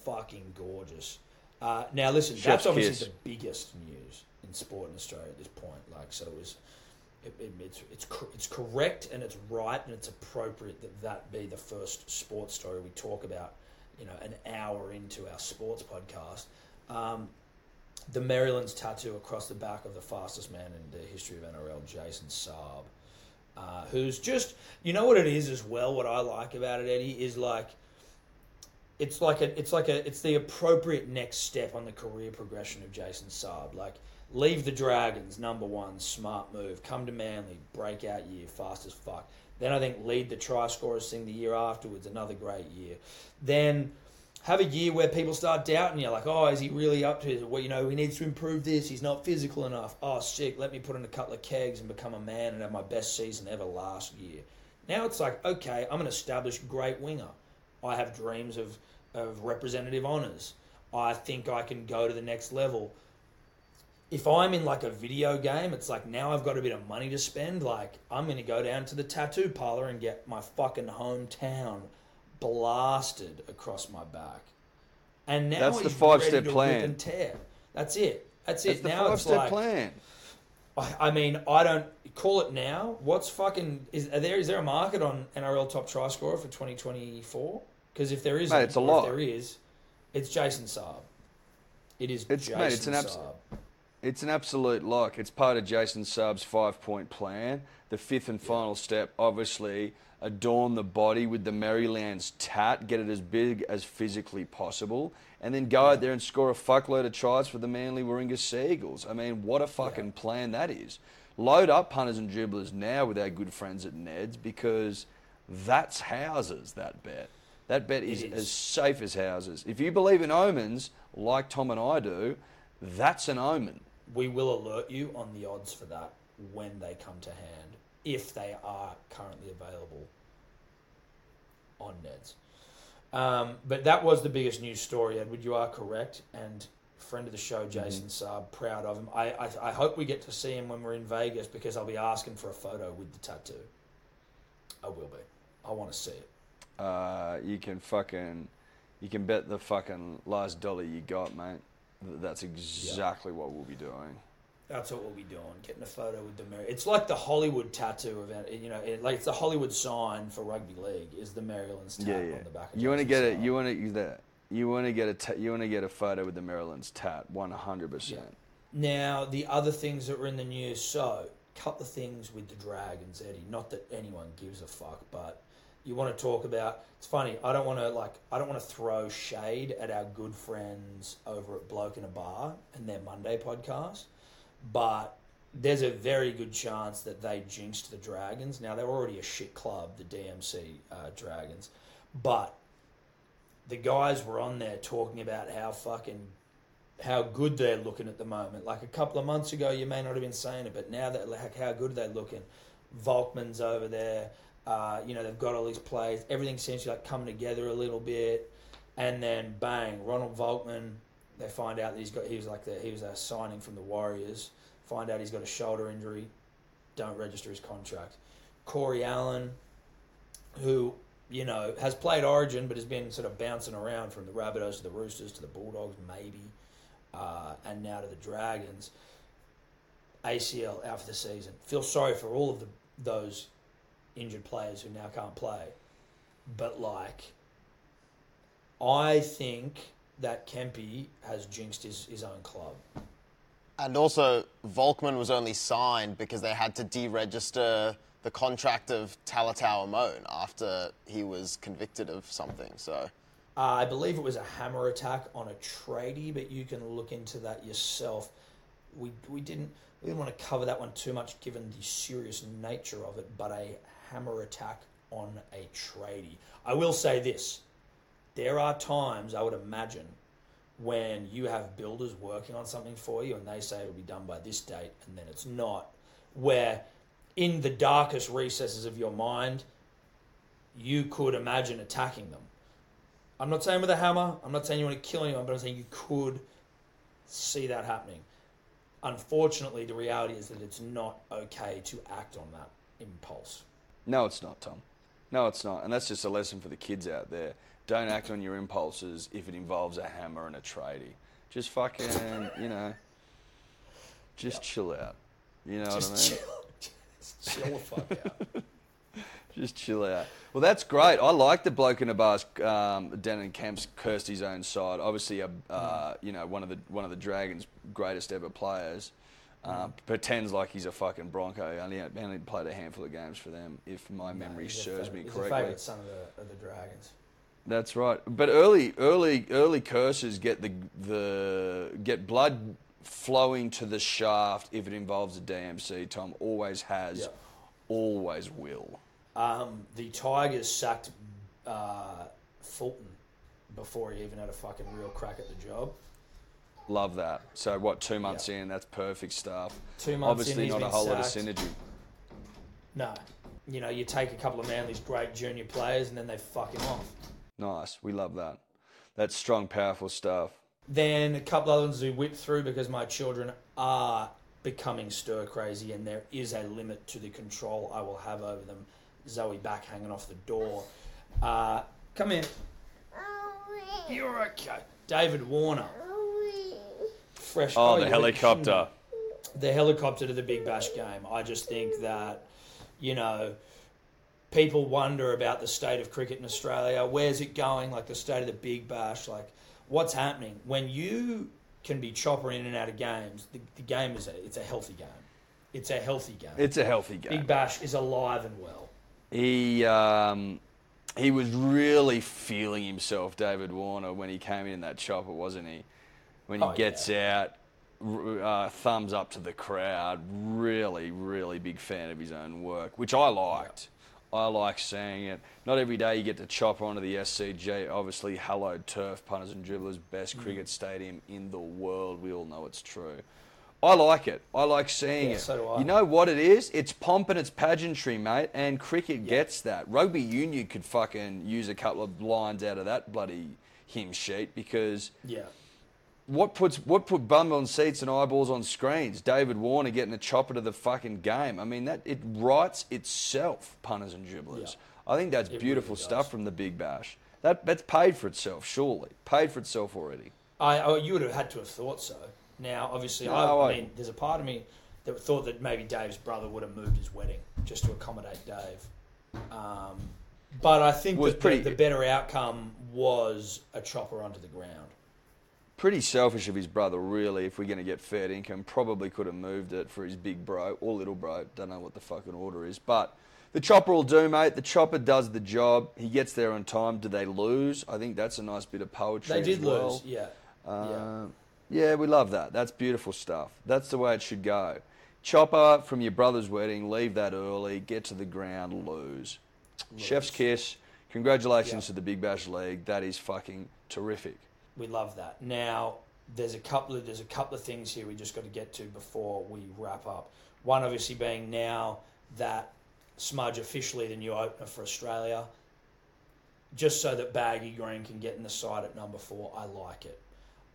[SPEAKER 2] fucking gorgeous. Uh, now, listen,
[SPEAKER 3] Chef's
[SPEAKER 2] that's obviously
[SPEAKER 3] kiss.
[SPEAKER 2] the biggest news in sport in Australia at this point. Like, so it was, it, it, it's it's it's correct and it's right and it's appropriate that that be the first sports story we talk about. You know, an hour into our sports podcast. Um, the Merrylands tattoo across the back of the fastest man in the history of NRL, Jason Saab, uh, who's just, you know what it is as well. What I like about it, Eddie, is like, it's like a, it's like a, it's the appropriate next step on the career progression of Jason Saab. Like, leave the Dragons, number one, smart move. Come to Manly, breakout year, fast as fuck. Then I think lead the try scorers thing the year afterwards, another great year. Then have a year where people start doubting you, like, oh, is he really up to it? Well, you know, he needs to improve this. He's not physical enough. Oh, sick. Let me put in a couple of kegs and become a man and have my best season ever last year. Now it's like, okay, I'm an established great winger. I have dreams of, of representative honours. I think I can go to the next level. If I'm in like a video game, it's like now I've got a bit of money to spend. Like, I'm going to go down to the tattoo parlor and get my fucking hometown blasted across my back. And now
[SPEAKER 3] That's the five-step plan.
[SPEAKER 2] And tear. That's it. That's
[SPEAKER 3] That's
[SPEAKER 2] it.
[SPEAKER 3] the
[SPEAKER 2] now
[SPEAKER 3] five
[SPEAKER 2] it's
[SPEAKER 3] step
[SPEAKER 2] like,
[SPEAKER 3] plan.
[SPEAKER 2] I, I mean, I don't call it now. What's fucking is are there? Is there a market on NRL top try scorer for 2024? Because if there
[SPEAKER 3] Mate, it's a lot.
[SPEAKER 2] If there is, it's Jason Saab. It is
[SPEAKER 3] It's-
[SPEAKER 2] Jason
[SPEAKER 3] mate, it's an abs-
[SPEAKER 2] Saab.
[SPEAKER 3] It's an absolute lock. It's part of Jason Saab's five point plan. The fifth and final step, obviously, adorn the body with the Merrylands tat, get it as big as physically possible, and then go out there and score a fuckload of tries for the Manly Warringah Seagulls. I mean, what a fucking plan that is. Load up punters and dribblers now with our good friends at Neds because that's houses, that bet. That bet is,
[SPEAKER 2] is.
[SPEAKER 3] as safe as houses. If you believe in omens, like Tom and I do, that's an omen.
[SPEAKER 2] We will alert you on the odds for that when they come to hand, if they are currently available on Neds. Um, but that was the biggest news story, Edward. You are correct, and friend of the show, Jason Saab, proud of him. I, I I hope we get to see him when we're in Vegas because I'll be asking for a photo with the tattoo. I will be. I want to see it.
[SPEAKER 3] Uh, you can fucking, you can bet the fucking last dollar you got, mate. That's exactly what we'll be doing.
[SPEAKER 2] That's what we'll be doing. Getting a photo with the Mary. It's like the Hollywood tattoo event. You know, it, like it's the Hollywood sign for rugby league is the Merrylands tat
[SPEAKER 3] Yeah, yeah.
[SPEAKER 2] on the back. Of
[SPEAKER 3] You want to get it? You want to that? You want to get a ta- you want to get a photo with the Maryland's tat, one hundred percent.
[SPEAKER 2] Now, the other things that were in the news. So, couple of things with the Dragons, Eddie. Not that anyone gives a fuck, but you want to talk about. It's funny. I don't want to like. I don't want to throw shade at our good friends over at Bloke in a Bar and their Monday podcast, but there's a very good chance that they jinxed the Dragons. Now they're already a shit club, the DMC uh, Dragons, but the guys were on there talking about how fucking how good they're looking at the moment. Like a couple of months ago, you may not have been saying it, but now that like how good they're looking. Volkman's over there. Uh, you know they've got all these plays. Everything seems to like coming together a little bit, and then bang, Ronald Volkman. They find out that he's got he was like the, he was a signing from the Warriors. Find out he's got a shoulder injury. Don't register his contract. Corey Allan, who you know, has played Origin, but has been sort of bouncing around from the Rabbitohs to the Roosters to the Bulldogs, maybe, uh, and now to the Dragons. ACL out for the season. Feel sorry for all of the, those injured players who now can't play. But, like, I think that Kempy has jinxed his, his own club.
[SPEAKER 6] And also, Volkman was only signed because they had to deregister the contract of Talatau Amone after he was convicted of something. So,
[SPEAKER 2] Uh, I believe it was a hammer attack on a tradie, but you can look into that yourself. We, we didn't we didn't want to cover that one too much given the serious nature of it, but a hammer attack on a tradie. I will say this: there are times I would imagine when you have builders working on something for you and they say it'll be done by this date and then it's not, where in the darkest recesses of your mind you could imagine attacking them. I'm not saying with a hammer. I'm not saying you want to kill anyone, but I'm saying you could see that happening. Unfortunately, the reality is that it's not okay to act on that impulse.
[SPEAKER 3] No, it's not, Tom. No, it's not. And that's just a lesson for the kids out there. Don't act on your impulses if it involves a hammer and a tradie. Just fucking, you know, just chill out. You know
[SPEAKER 2] Just
[SPEAKER 3] what I mean?
[SPEAKER 2] chill, just chill the fuck out.
[SPEAKER 3] Just chill out. Well, that's great. I like the bloke in the bars. Um, Denan Kemp's cursed his own side. Obviously, a, uh, you know, one of the one of the Dragons' greatest ever players. Uh, Pretends like he's a fucking Bronco. He only only played a handful of games for them, if my memory
[SPEAKER 2] He's a
[SPEAKER 3] serves me
[SPEAKER 2] he's
[SPEAKER 3] correctly.
[SPEAKER 2] a favourite son of the, of the Dragons.
[SPEAKER 3] That's right. But early, early, early curses get the the get blood flowing to the shaft if it involves a DMC. Tom always has,
[SPEAKER 2] Yeah.
[SPEAKER 3] always will.
[SPEAKER 2] Um, the Tigers sacked uh, Fulton before he even had a fucking real crack at the job.
[SPEAKER 3] Love that. So what? Two months
[SPEAKER 2] Yeah.
[SPEAKER 3] in, that's perfect stuff.
[SPEAKER 2] Two months in,
[SPEAKER 3] Obviously,
[SPEAKER 2] he's
[SPEAKER 3] not a whole lot of synergy.
[SPEAKER 2] No. You know, you take a couple of Manly's great junior players and then they fuck him off.
[SPEAKER 3] Nice. We love that. That's strong, powerful stuff.
[SPEAKER 2] Then a couple other ones we whip through because my children are becoming stir crazy and there is a limit to the control I will have over them. Zoe back hanging off the door. Uh, come in. You're okay. David Warner. Fresh.
[SPEAKER 3] Oh, the helicopter.
[SPEAKER 2] the helicopter to the Big Bash game. I just think that, you know, people wonder about the state of cricket in Australia. Where's it going? Like the state of the Big Bash. Like, what's happening when you can be chopper in and out of games? The, the game is a it's a healthy game. It's a healthy game.
[SPEAKER 3] It's a healthy game.
[SPEAKER 2] Big Bash is alive and well.
[SPEAKER 3] He um, he was really feeling himself, David Warner, when he came in that chopper, wasn't he? When he
[SPEAKER 2] Oh,
[SPEAKER 3] gets out, uh, thumbs up to the crowd. Really, really big fan of his own work, which I liked. I like seeing it. Not every day you get to chop onto the SCG. Obviously, hallowed turf, punters and dribblers, best
[SPEAKER 2] Mm.
[SPEAKER 3] cricket stadium in the world. We all know it's true. I like it. I like seeing
[SPEAKER 2] Yeah,
[SPEAKER 3] it.
[SPEAKER 2] so do I.
[SPEAKER 3] You know what it is? It's pomp and it's pageantry, mate. And cricket gets that. Rugby union could fucking use a couple of lines out of that bloody hymn sheet because
[SPEAKER 2] Yeah.
[SPEAKER 3] What puts what put bum on seats and eyeballs on screens? David Warner getting a chopper to the fucking game. I mean that it writes itself, punters and dribblers. I think that's
[SPEAKER 2] It
[SPEAKER 3] beautiful
[SPEAKER 2] really
[SPEAKER 3] stuff from the Big Bash. That that's paid for itself, surely. Paid for itself already.
[SPEAKER 2] I, oh, you would have had to have thought so. Now, obviously,
[SPEAKER 3] No,
[SPEAKER 2] I, I mean, there's a part of me that thought that maybe Dave's brother would have moved his wedding just to accommodate Dave. Um, but I think that
[SPEAKER 3] pretty-
[SPEAKER 2] the, the better outcome was a chopper onto the ground.
[SPEAKER 3] Pretty selfish of his brother, really, if we're going to get fair income. Probably could have moved it for his big bro or little bro. Don't know what the fucking order is. But the chopper will do, mate. The chopper does the job. He gets there on time. Do they lose? I think that's a nice bit of poetry.
[SPEAKER 2] They did
[SPEAKER 3] well.
[SPEAKER 2] lose, yeah. yeah.
[SPEAKER 3] Uh, yeah, we love that. That's beautiful stuff. That's the way it should go. Chopper from your brother's wedding, leave that early, get to the ground, lose. Chef's kiss. Congratulations
[SPEAKER 2] Yeah.
[SPEAKER 3] to the Big Bash League. That is fucking terrific.
[SPEAKER 2] We love that. Now, there's a couple of there's a couple of things here we just got to get to before we wrap up. One, obviously, being now that Smudge officially the new opener for Australia, just so that Baggy Green can get in the side at number four. I like it.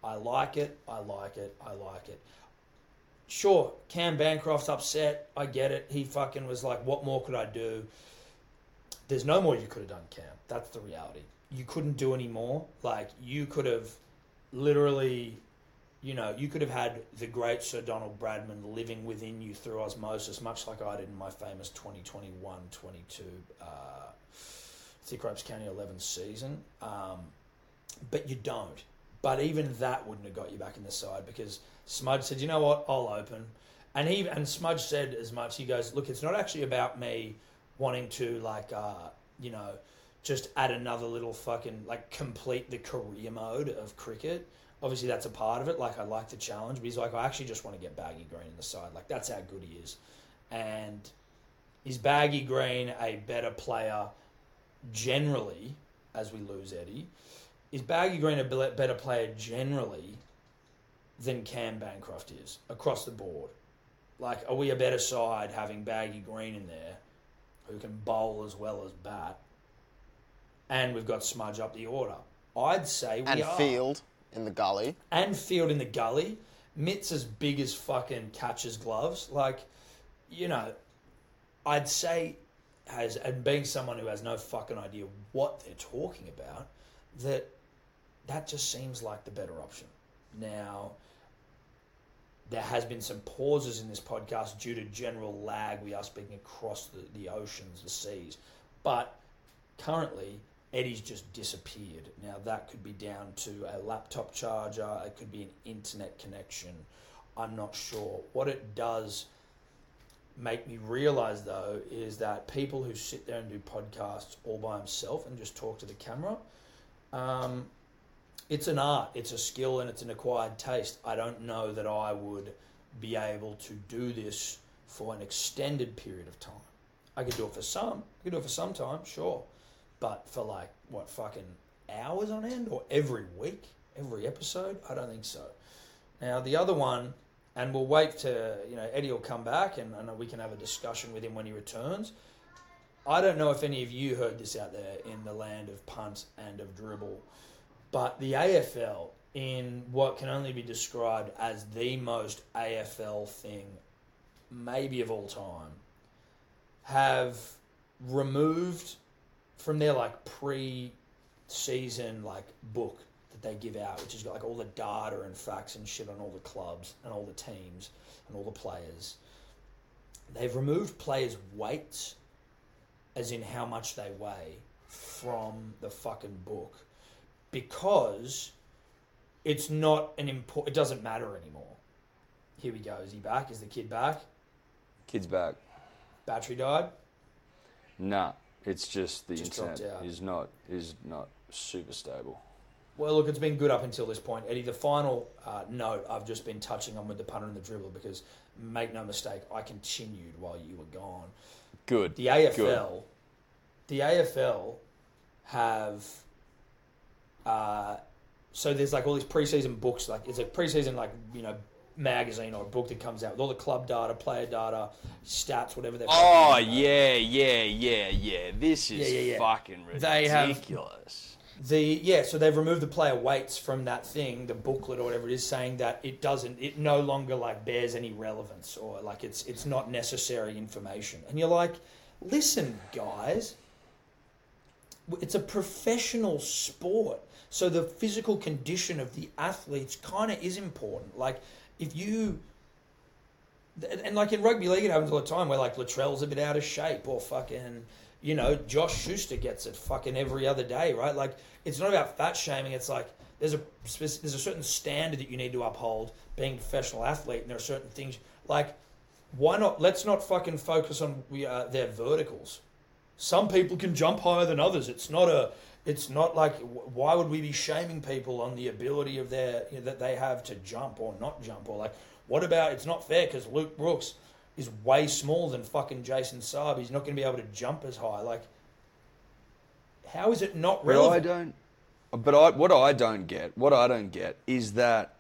[SPEAKER 2] I like it. I like it. I like it. Sure, Cam Bancroft's upset. I get it. He fucking was like, "What more could I do?" there's no more you could have done, Cam. That's the reality. You couldn't do any more. Like you could have literally, you know, you could have had the great Sir Donald Bradman living within you through osmosis, much like I did in my famous 2021 22 uh, Thick Ropes County 11 season. Um, but you don't. But even that wouldn't have got you back in the side because Smudge said, "You know what? I'll open." And he and Smudge said as much. He goes, "Look, it's not actually about me wanting to like, uh, you know, just add another little fucking like complete the career mode of cricket. Obviously, that's a part of it. Like, I like the challenge, but he's like, I actually just want to get Baggy Green in the side. Like, that's how good he is. And is Baggy Green a better player generally as we lose Eddie? Is Baggy Green a better player generally than Cam Bancroft is across the board? Like, are we a better side having Baggy Green in there who can bowl as well as bat? And we've got Smudge up the order. I'd say we are.
[SPEAKER 6] And
[SPEAKER 2] are.
[SPEAKER 6] Field in the gully.
[SPEAKER 2] And Field in the gully. Mitts as big as fucking catcher's gloves. Like, you know, I'd say, as and being someone who has no fucking idea what they're talking about, that that just seems like the better option. Now, there has been some pauses in this podcast due to general lag. We are speaking across the, the oceans, the seas. But currently, Eddie's just disappeared. Now, that could be down to a laptop charger, it could be an internet connection. I'm not sure. What it does make me realize, though, is that people who sit there and do podcasts all by themselves and just talk to the camera, um, it's an art, it's a skill, and it's an acquired taste. I don't know that I would be able to do this for an extended period of time. I could do it for some, I could do it for some time, sure, but for like what fucking hours on end or every week, every episode, I don't think so. Now the other one, and we'll wait to you know Eddie will come back and, and we can have a discussion with him when he returns. I don't know if any of you heard this out there in the land of punt and of dribble, but the AFL, in what can only be described as the most AFL thing, maybe of all time, have removed from their like pre-season like book that they give out, which has got like all the data and facts and shit on all the clubs and all the teams and all the players. They've removed players' weights, as in how much they weigh, from the fucking book because it's not an import. It doesn't matter anymore. Here we go. Is he back? Is the kid back?
[SPEAKER 3] Kid's back.
[SPEAKER 2] Battery died.
[SPEAKER 3] Nah, it's just the
[SPEAKER 2] Just
[SPEAKER 3] internet is not is not super stable.
[SPEAKER 2] Well, look, it's been good up until this point, Eddie. The final uh, note I've just been touching on with the punter and the dribbler because, make no mistake, I continued while you were gone.
[SPEAKER 3] Good.
[SPEAKER 2] The AFL,
[SPEAKER 3] Good.
[SPEAKER 2] the AFL have. Uh, so there's like all these preseason books, like it's a preseason like you know magazine or a book that comes out with all the club data, player data, stats, whatever they're.
[SPEAKER 3] Oh yeah, yeah, yeah, yeah. This is
[SPEAKER 2] Yeah, yeah, yeah.
[SPEAKER 3] fucking ridiculous.
[SPEAKER 2] They have- The yeah, so they've removed the player weights from that thing, the booklet or whatever it is, saying that it doesn't, it no longer like bears any relevance or like it's it's not necessary information. And you're like, listen, guys, it's a professional sport, so the physical condition of the athletes kind of is important. Like if you and, like in rugby league, it happens all the time where like Latrell's a bit out of shape or fucking, you know, Josh Schuster gets it fucking every other day, right? Like it's not about fat shaming. It's like there's a there's a certain standard that you need to uphold being a professional athlete, and there are certain things like why not? Let's not fucking focus on we uh, their verticals. Some people can jump higher than others. It's not a. It's not like why would we be shaming people on the ability of their you know, that they have to jump or not jump or like what about it's not fair because Luke Brooks is way smaller than fucking Jason Saab. He's not going to be able to jump as high. Like, how is it not
[SPEAKER 3] But I
[SPEAKER 2] relevant?
[SPEAKER 3] don't. But I, what I don't get, what I don't get, is that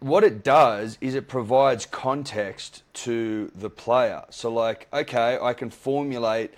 [SPEAKER 3] what it does is it provides context to the player. So, like, okay, I can formulate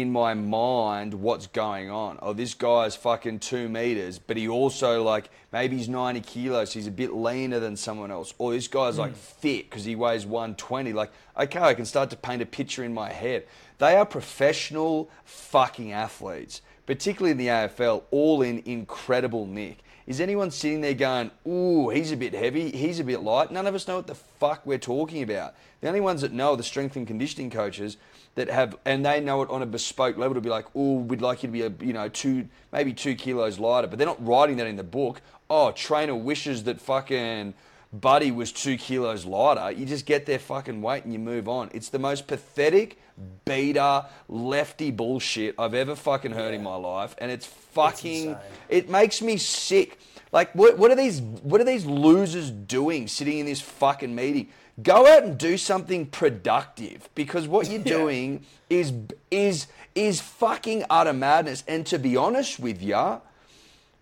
[SPEAKER 3] in my mind what's going on. Oh, this guy's fucking two meters, but he also like maybe he's 90 kilos, he's a bit leaner than someone else. Or this guy's like hmm. fit because he weighs 120. Like, okay, I can start to paint a picture in my head. They are professional fucking athletes, particularly in the AFL, all in incredible nick. Is anyone sitting there going, ooh, he's a bit heavy, he's a bit light? None of us know what the fuck we're talking about. The only ones that know are the strength and conditioning coaches that have, and they know it on a bespoke level to be like, oh, we'd like you to be a, you know, two, maybe two kilos lighter. But they're not writing that in the book. Oh, trainer wishes that fucking Buddy was two kilos lighter. You just get their fucking weight and you move on. It's the most pathetic, beater, lefty bullshit I've ever fucking heard in my life, and it's fucking. it makes me sick. Like, what, what are these? What are these losers doing, sitting in this fucking meeting? Go out and do something productive because what you're doing is is is fucking utter madness. And to be honest with you,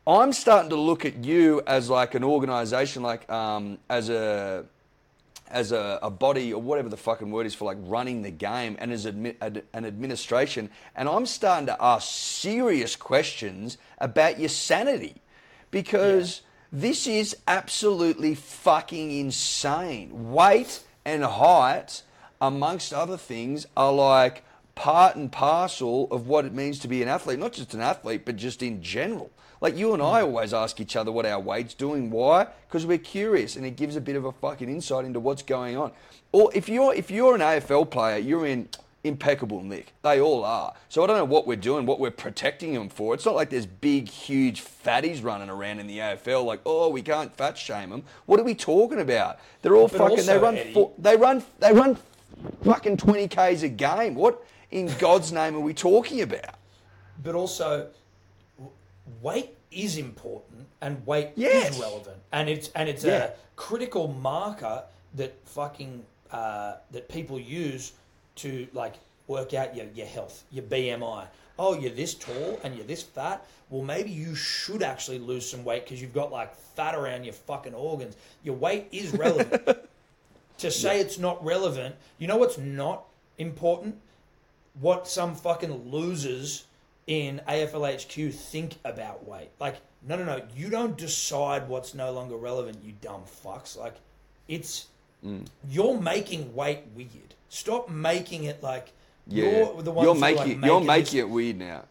[SPEAKER 3] I'm starting to look at you as like an organization, like um, as a as a, a body or whatever the fucking word is for like running the game and as admi- ad, an administration, and I'm starting to ask serious questions about your sanity because this is absolutely fucking insane. Weight and height, amongst other things, are like part and parcel of what it means to be an athlete. Not just an athlete, but just in general. Like you and I hmm. always ask each other what our weight's doing. Why? Because we're curious, and it gives a bit of a fucking insight into what's going on. Or if you're if you're an AFL player, you're in impeccable nick. They all are. So I don't know what we're doing, what we're protecting them for. It's not like there's big, huge fatties running around in the AFL. Like, oh, we can't fat shame them. What are we talking about? They're all
[SPEAKER 2] But
[SPEAKER 3] fucking. they run. Four, they run. They run. Fucking twenty k's a game. What in God's name are we talking about?
[SPEAKER 2] but also weight is important and weight
[SPEAKER 3] Yes.
[SPEAKER 2] is relevant and it's and it's
[SPEAKER 3] Yeah.
[SPEAKER 2] a critical marker that fucking uh, that people use to like work out your, your health your bmi oh you're this tall and you're this fat well maybe you should actually lose some weight because you've got like fat around your fucking organs your weight is relevant to say it's not relevant you know what's not important what some fucking losers in AFLHQ think about weight. Like, no, no, no. You don't decide what's no longer relevant, you dumb fucks. Like, it's
[SPEAKER 3] Mm.
[SPEAKER 2] you're making weight weird. Stop making it like
[SPEAKER 3] Yeah,
[SPEAKER 2] you're the ones
[SPEAKER 3] you're making
[SPEAKER 2] like,
[SPEAKER 3] it, you're
[SPEAKER 2] making
[SPEAKER 3] making it weird now.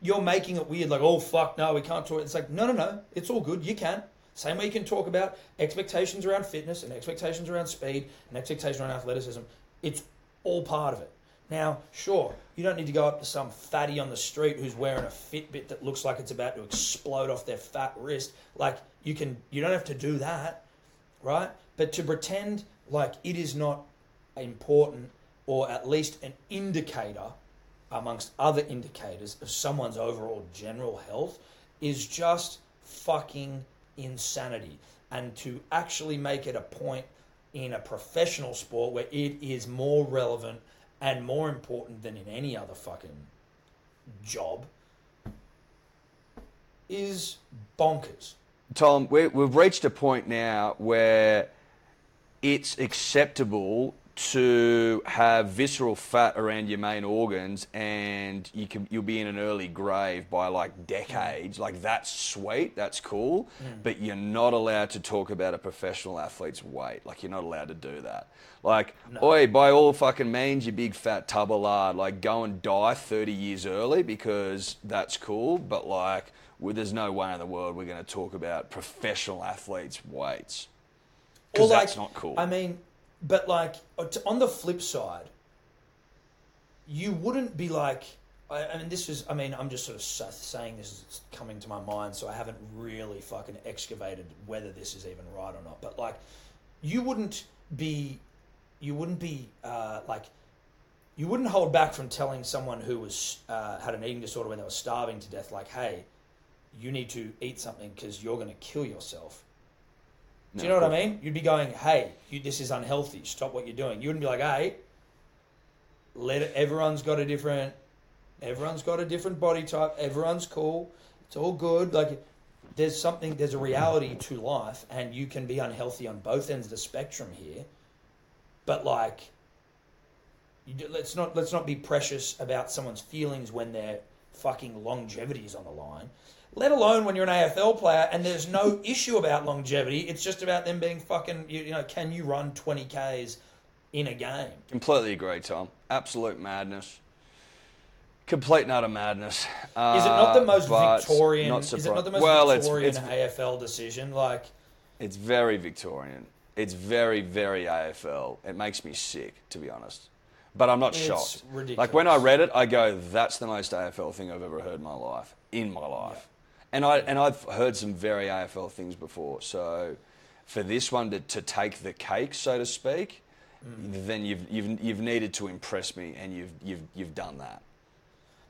[SPEAKER 2] you're making it weird, like, oh fuck, no, we can't talk. It's like, no, no, no, it's all good. You can. Same way you can talk about expectations around fitness and expectations around speed and expectations around athleticism. It's all part of it. Now, sure, you don't need to go up to some fatty on the street who's wearing a Fitbit that looks like it's about to explode off their fat wrist. Like you can, you don't have to do that, right? But to pretend like it is not important or at least an indicator amongst other indicators of someone's overall general health is just fucking insanity. And to actually make it a point in a professional sport where it is more relevant and more important than in any other fucking job is bonkers.
[SPEAKER 3] Tom, we we've reached a point now where it's acceptable to have visceral fat around your main organs, and you can you'll be in an early grave by like decades. Mm. Like that's sweet, that's cool, mm. but you're not allowed to talk about a professional athlete's weight. Like you're not allowed to do that. Like, oi, by all fucking means, you big fat tub of lard, like go and die 30 years early because that's cool, but like, well, there's no way in the world we're going to talk about professional athletes' weights. Because
[SPEAKER 2] Or,
[SPEAKER 3] that's not cool.
[SPEAKER 2] I mean, but like on the flip side, you wouldn't be like. I, I mean, this is. I mean, I'm just sort of saying this is coming to my mind, so I haven't really fucking excavated whether this is even right or not. But like, you wouldn't be, you wouldn't be uh, like, you wouldn't hold back from telling someone who was uh, had an eating disorder when they were starving to death, like, hey, you need to eat something because you're going to kill yourself. Do you know what I mean? You'd be going, "Hey, you, this is unhealthy. Stop what you're doing." You wouldn't be like, "Hey, let it, everyone's got a different, everyone's got a different body type. Everyone's cool. It's all good." Like, there's something, there's a reality to life, and you can be unhealthy on both ends of the spectrum here. But like, do, let's not let's not be precious about someone's feelings when their fucking longevity is on the line. Let alone when you're an AFL player and there's no issue about longevity. It's just about them being fucking. You, you know, can you run twenty k's in a game?
[SPEAKER 3] Completely agree, Tom. Absolute madness. Complete and utter madness.
[SPEAKER 2] Is it not the
[SPEAKER 3] Uh,
[SPEAKER 2] most Victorian?
[SPEAKER 3] not
[SPEAKER 2] Is it not the most
[SPEAKER 3] well,
[SPEAKER 2] Victorian
[SPEAKER 3] it's, it's,
[SPEAKER 2] AFL decision? Like,
[SPEAKER 3] it's very Victorian. It's very, very AFL. It makes me sick, to be honest. But I'm not
[SPEAKER 2] It's
[SPEAKER 3] shocked.
[SPEAKER 2] ridiculous.
[SPEAKER 3] Like when I read it, I go, "That's the most AFL thing I've ever heard in my life, in my life." And I and I've heard some very AFL things before. So for this one to, to take the cake, so to speak,
[SPEAKER 2] Mm.
[SPEAKER 3] then you've you've you've needed to impress me, and you've you've you've done that.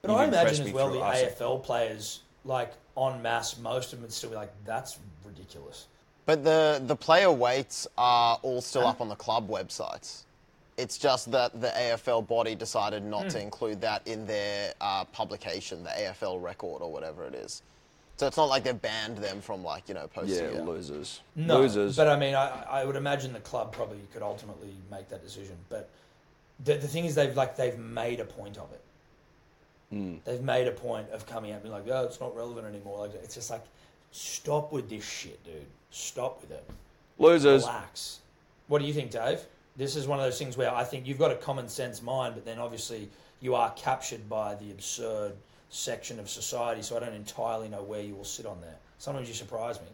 [SPEAKER 2] But
[SPEAKER 3] You've
[SPEAKER 2] I imagine as well the
[SPEAKER 3] us.
[SPEAKER 2] AFL players, like en masse, most of them would still be like, "That's ridiculous."
[SPEAKER 6] But the, the player weights are all still up on the club websites. It's just that the AFL body decided not
[SPEAKER 2] Hmm.
[SPEAKER 6] to include that in their uh, publication, the AFL record or whatever it is. So it's not like they've banned them from like you know posting.
[SPEAKER 3] Yeah,
[SPEAKER 6] it.
[SPEAKER 3] losers.
[SPEAKER 2] No,
[SPEAKER 3] losers.
[SPEAKER 2] but I mean, I, I would imagine the club probably could ultimately make that decision. But the, the thing is, they've like they've made a point of it.
[SPEAKER 3] Hmm.
[SPEAKER 2] They've made a point of coming out and being like, "Oh, it's not relevant anymore." Like, it's just like, stop with this shit, dude. Stop with it.
[SPEAKER 3] losers.
[SPEAKER 2] Relax. What do you think, Dave? This is one of those things where I think you've got a common sense mind, but then obviously you are captured by the absurd section of society. So I don't entirely know where you will sit on there. Sometimes you surprise me.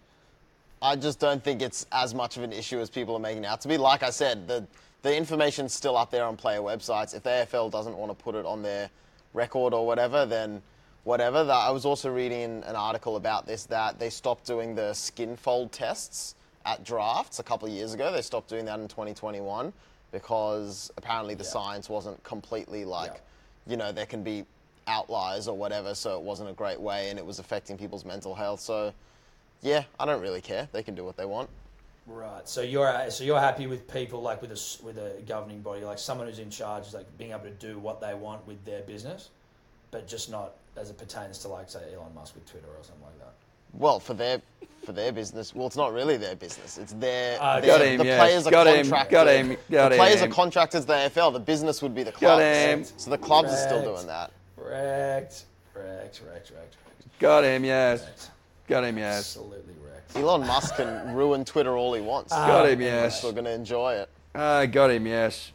[SPEAKER 6] I just don't think it's as much of an issue as people are making out to be. Like I said, the the information's still up there on player websites. If the AFL doesn't want to put it on their record or whatever, then whatever. I was also reading an article about this that they stopped doing the skin fold tests at drafts a couple of years ago. They stopped doing that in 2021 because apparently the science wasn't completely like, you know, there can be outliers or whatever, so it wasn't a great way and it was affecting people's mental health. So yeah, I don't really care. They can do what they want.
[SPEAKER 2] Right. So you're so you're happy with people like with a s- with a governing body, like someone who's in charge, is like being able to do what they want with their business, but just not as it pertains to like say Elon Musk with Twitter or something like that.
[SPEAKER 6] Well, for their for their business, well, it's not really their business. It's their.
[SPEAKER 2] Ah,
[SPEAKER 6] their-
[SPEAKER 3] got him,
[SPEAKER 6] the
[SPEAKER 3] yes.
[SPEAKER 6] players are
[SPEAKER 3] Got him,
[SPEAKER 6] contracted.
[SPEAKER 3] got him, got
[SPEAKER 6] the players
[SPEAKER 3] him.
[SPEAKER 6] are contracted to the AFL. The business would be the
[SPEAKER 3] Got
[SPEAKER 6] clubs.
[SPEAKER 3] him.
[SPEAKER 6] So the clubs are still doing that.
[SPEAKER 2] Wrecked, wrecked, wrecked, wrecked, wrecked.
[SPEAKER 3] Got him, yes.
[SPEAKER 2] wrecked.
[SPEAKER 3] Got him, yes.
[SPEAKER 2] Absolutely wrecked.
[SPEAKER 6] Elon Musk can ruin Twitter all he wants.
[SPEAKER 3] Got him, yes.
[SPEAKER 6] We're going to enjoy it.
[SPEAKER 3] Ah, got him, yes.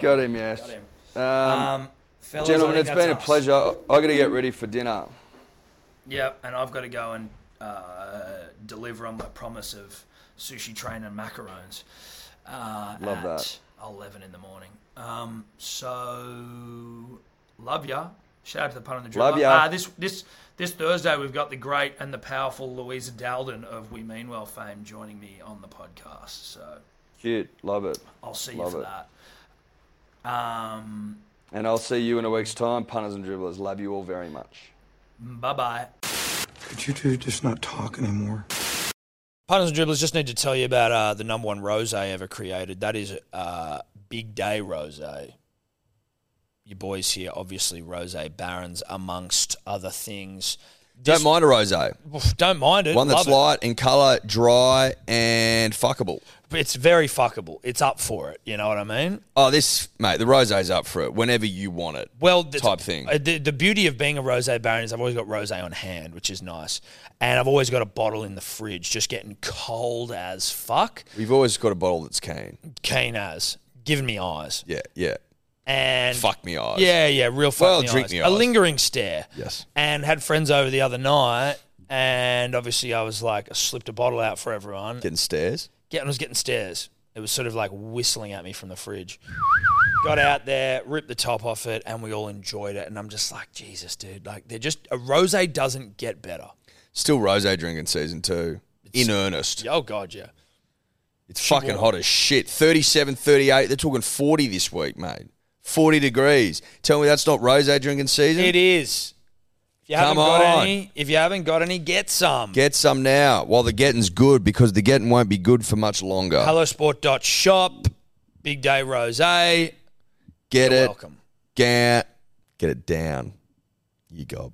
[SPEAKER 3] Got him, yes.
[SPEAKER 2] Got him.
[SPEAKER 3] Um,
[SPEAKER 2] Um, fellas,
[SPEAKER 3] gentlemen, it's been a pleasure. I got to get ready for dinner.
[SPEAKER 2] Yep, and I've got to go and uh, deliver on my promise of sushi train and macarons. Uh,
[SPEAKER 3] Love
[SPEAKER 2] at
[SPEAKER 3] that.
[SPEAKER 2] Eleven in the morning. Um, so love ya. Shout out to the pun on the dribble.
[SPEAKER 3] Love ya.
[SPEAKER 2] Uh, this this this Thursday we've got the great and the powerful Louisa Dalden of We Mean Well fame joining me on the podcast. So
[SPEAKER 3] Cute. Love it.
[SPEAKER 2] I'll see you for
[SPEAKER 3] it.
[SPEAKER 2] that. Um,
[SPEAKER 3] And I'll see you in a week's time. Punters and dribblers. Love you all very much.
[SPEAKER 2] bye bye.
[SPEAKER 10] Could you two just not talk anymore?
[SPEAKER 2] Punters and dribblers, just need to tell you about uh, the number one rose I ever created. That is uh, Big Day Rose. Your boys here, obviously, Rose Barons, amongst other things.
[SPEAKER 11] Don't mind a rosé.
[SPEAKER 2] Don't mind it.
[SPEAKER 11] One that's
[SPEAKER 2] love it.
[SPEAKER 11] light in colour, dry, and fuckable.
[SPEAKER 2] It's very fuckable. It's up for it. You know what I mean?
[SPEAKER 11] Oh, this mate, the rosé's up for it whenever you want it.
[SPEAKER 2] Well, the,
[SPEAKER 11] Type thing.
[SPEAKER 2] uh, The, the beauty of being a rose baron is I've always got rose on hand, which is nice, and I've always got a bottle in the fridge, just getting cold as fuck,
[SPEAKER 11] We've always got a bottle that's keen.
[SPEAKER 2] keen as, giving me eyes,
[SPEAKER 11] Yeah, yeah.
[SPEAKER 2] And
[SPEAKER 11] Fuck me eyes.
[SPEAKER 2] Yeah, yeah, real fuck
[SPEAKER 11] Well,
[SPEAKER 2] me
[SPEAKER 11] drink
[SPEAKER 2] eyes.
[SPEAKER 11] me
[SPEAKER 2] A lingering stare.
[SPEAKER 11] Yes.
[SPEAKER 2] And had friends over the other night, and obviously I was like, I slipped a bottle out for everyone.
[SPEAKER 11] Getting stares.
[SPEAKER 2] Getting, I was getting stares. It was sort of like whistling at me from the fridge. Got out there, ripped the top off it, and we all enjoyed it. And I'm just like, Jesus, dude, like they're just a rose doesn't get better.
[SPEAKER 11] Still rosé drinking season two. In earnest.
[SPEAKER 2] Oh god, yeah.
[SPEAKER 11] It's fucking hot as shit. 37, 38. They're talking 40 this week, mate. 40 degrees. Tell me that's not rosé drinking season?
[SPEAKER 2] It is. If you
[SPEAKER 11] Come
[SPEAKER 2] haven't got
[SPEAKER 11] on.
[SPEAKER 2] any, if you haven't got any, get some.
[SPEAKER 11] Get some now while the getting's good because the getting won't be good for much longer.
[SPEAKER 2] Hellosport.shop, Big Day Rose.
[SPEAKER 11] Get
[SPEAKER 2] You're
[SPEAKER 11] it.
[SPEAKER 2] welcome.
[SPEAKER 11] Get, get it down. You gob.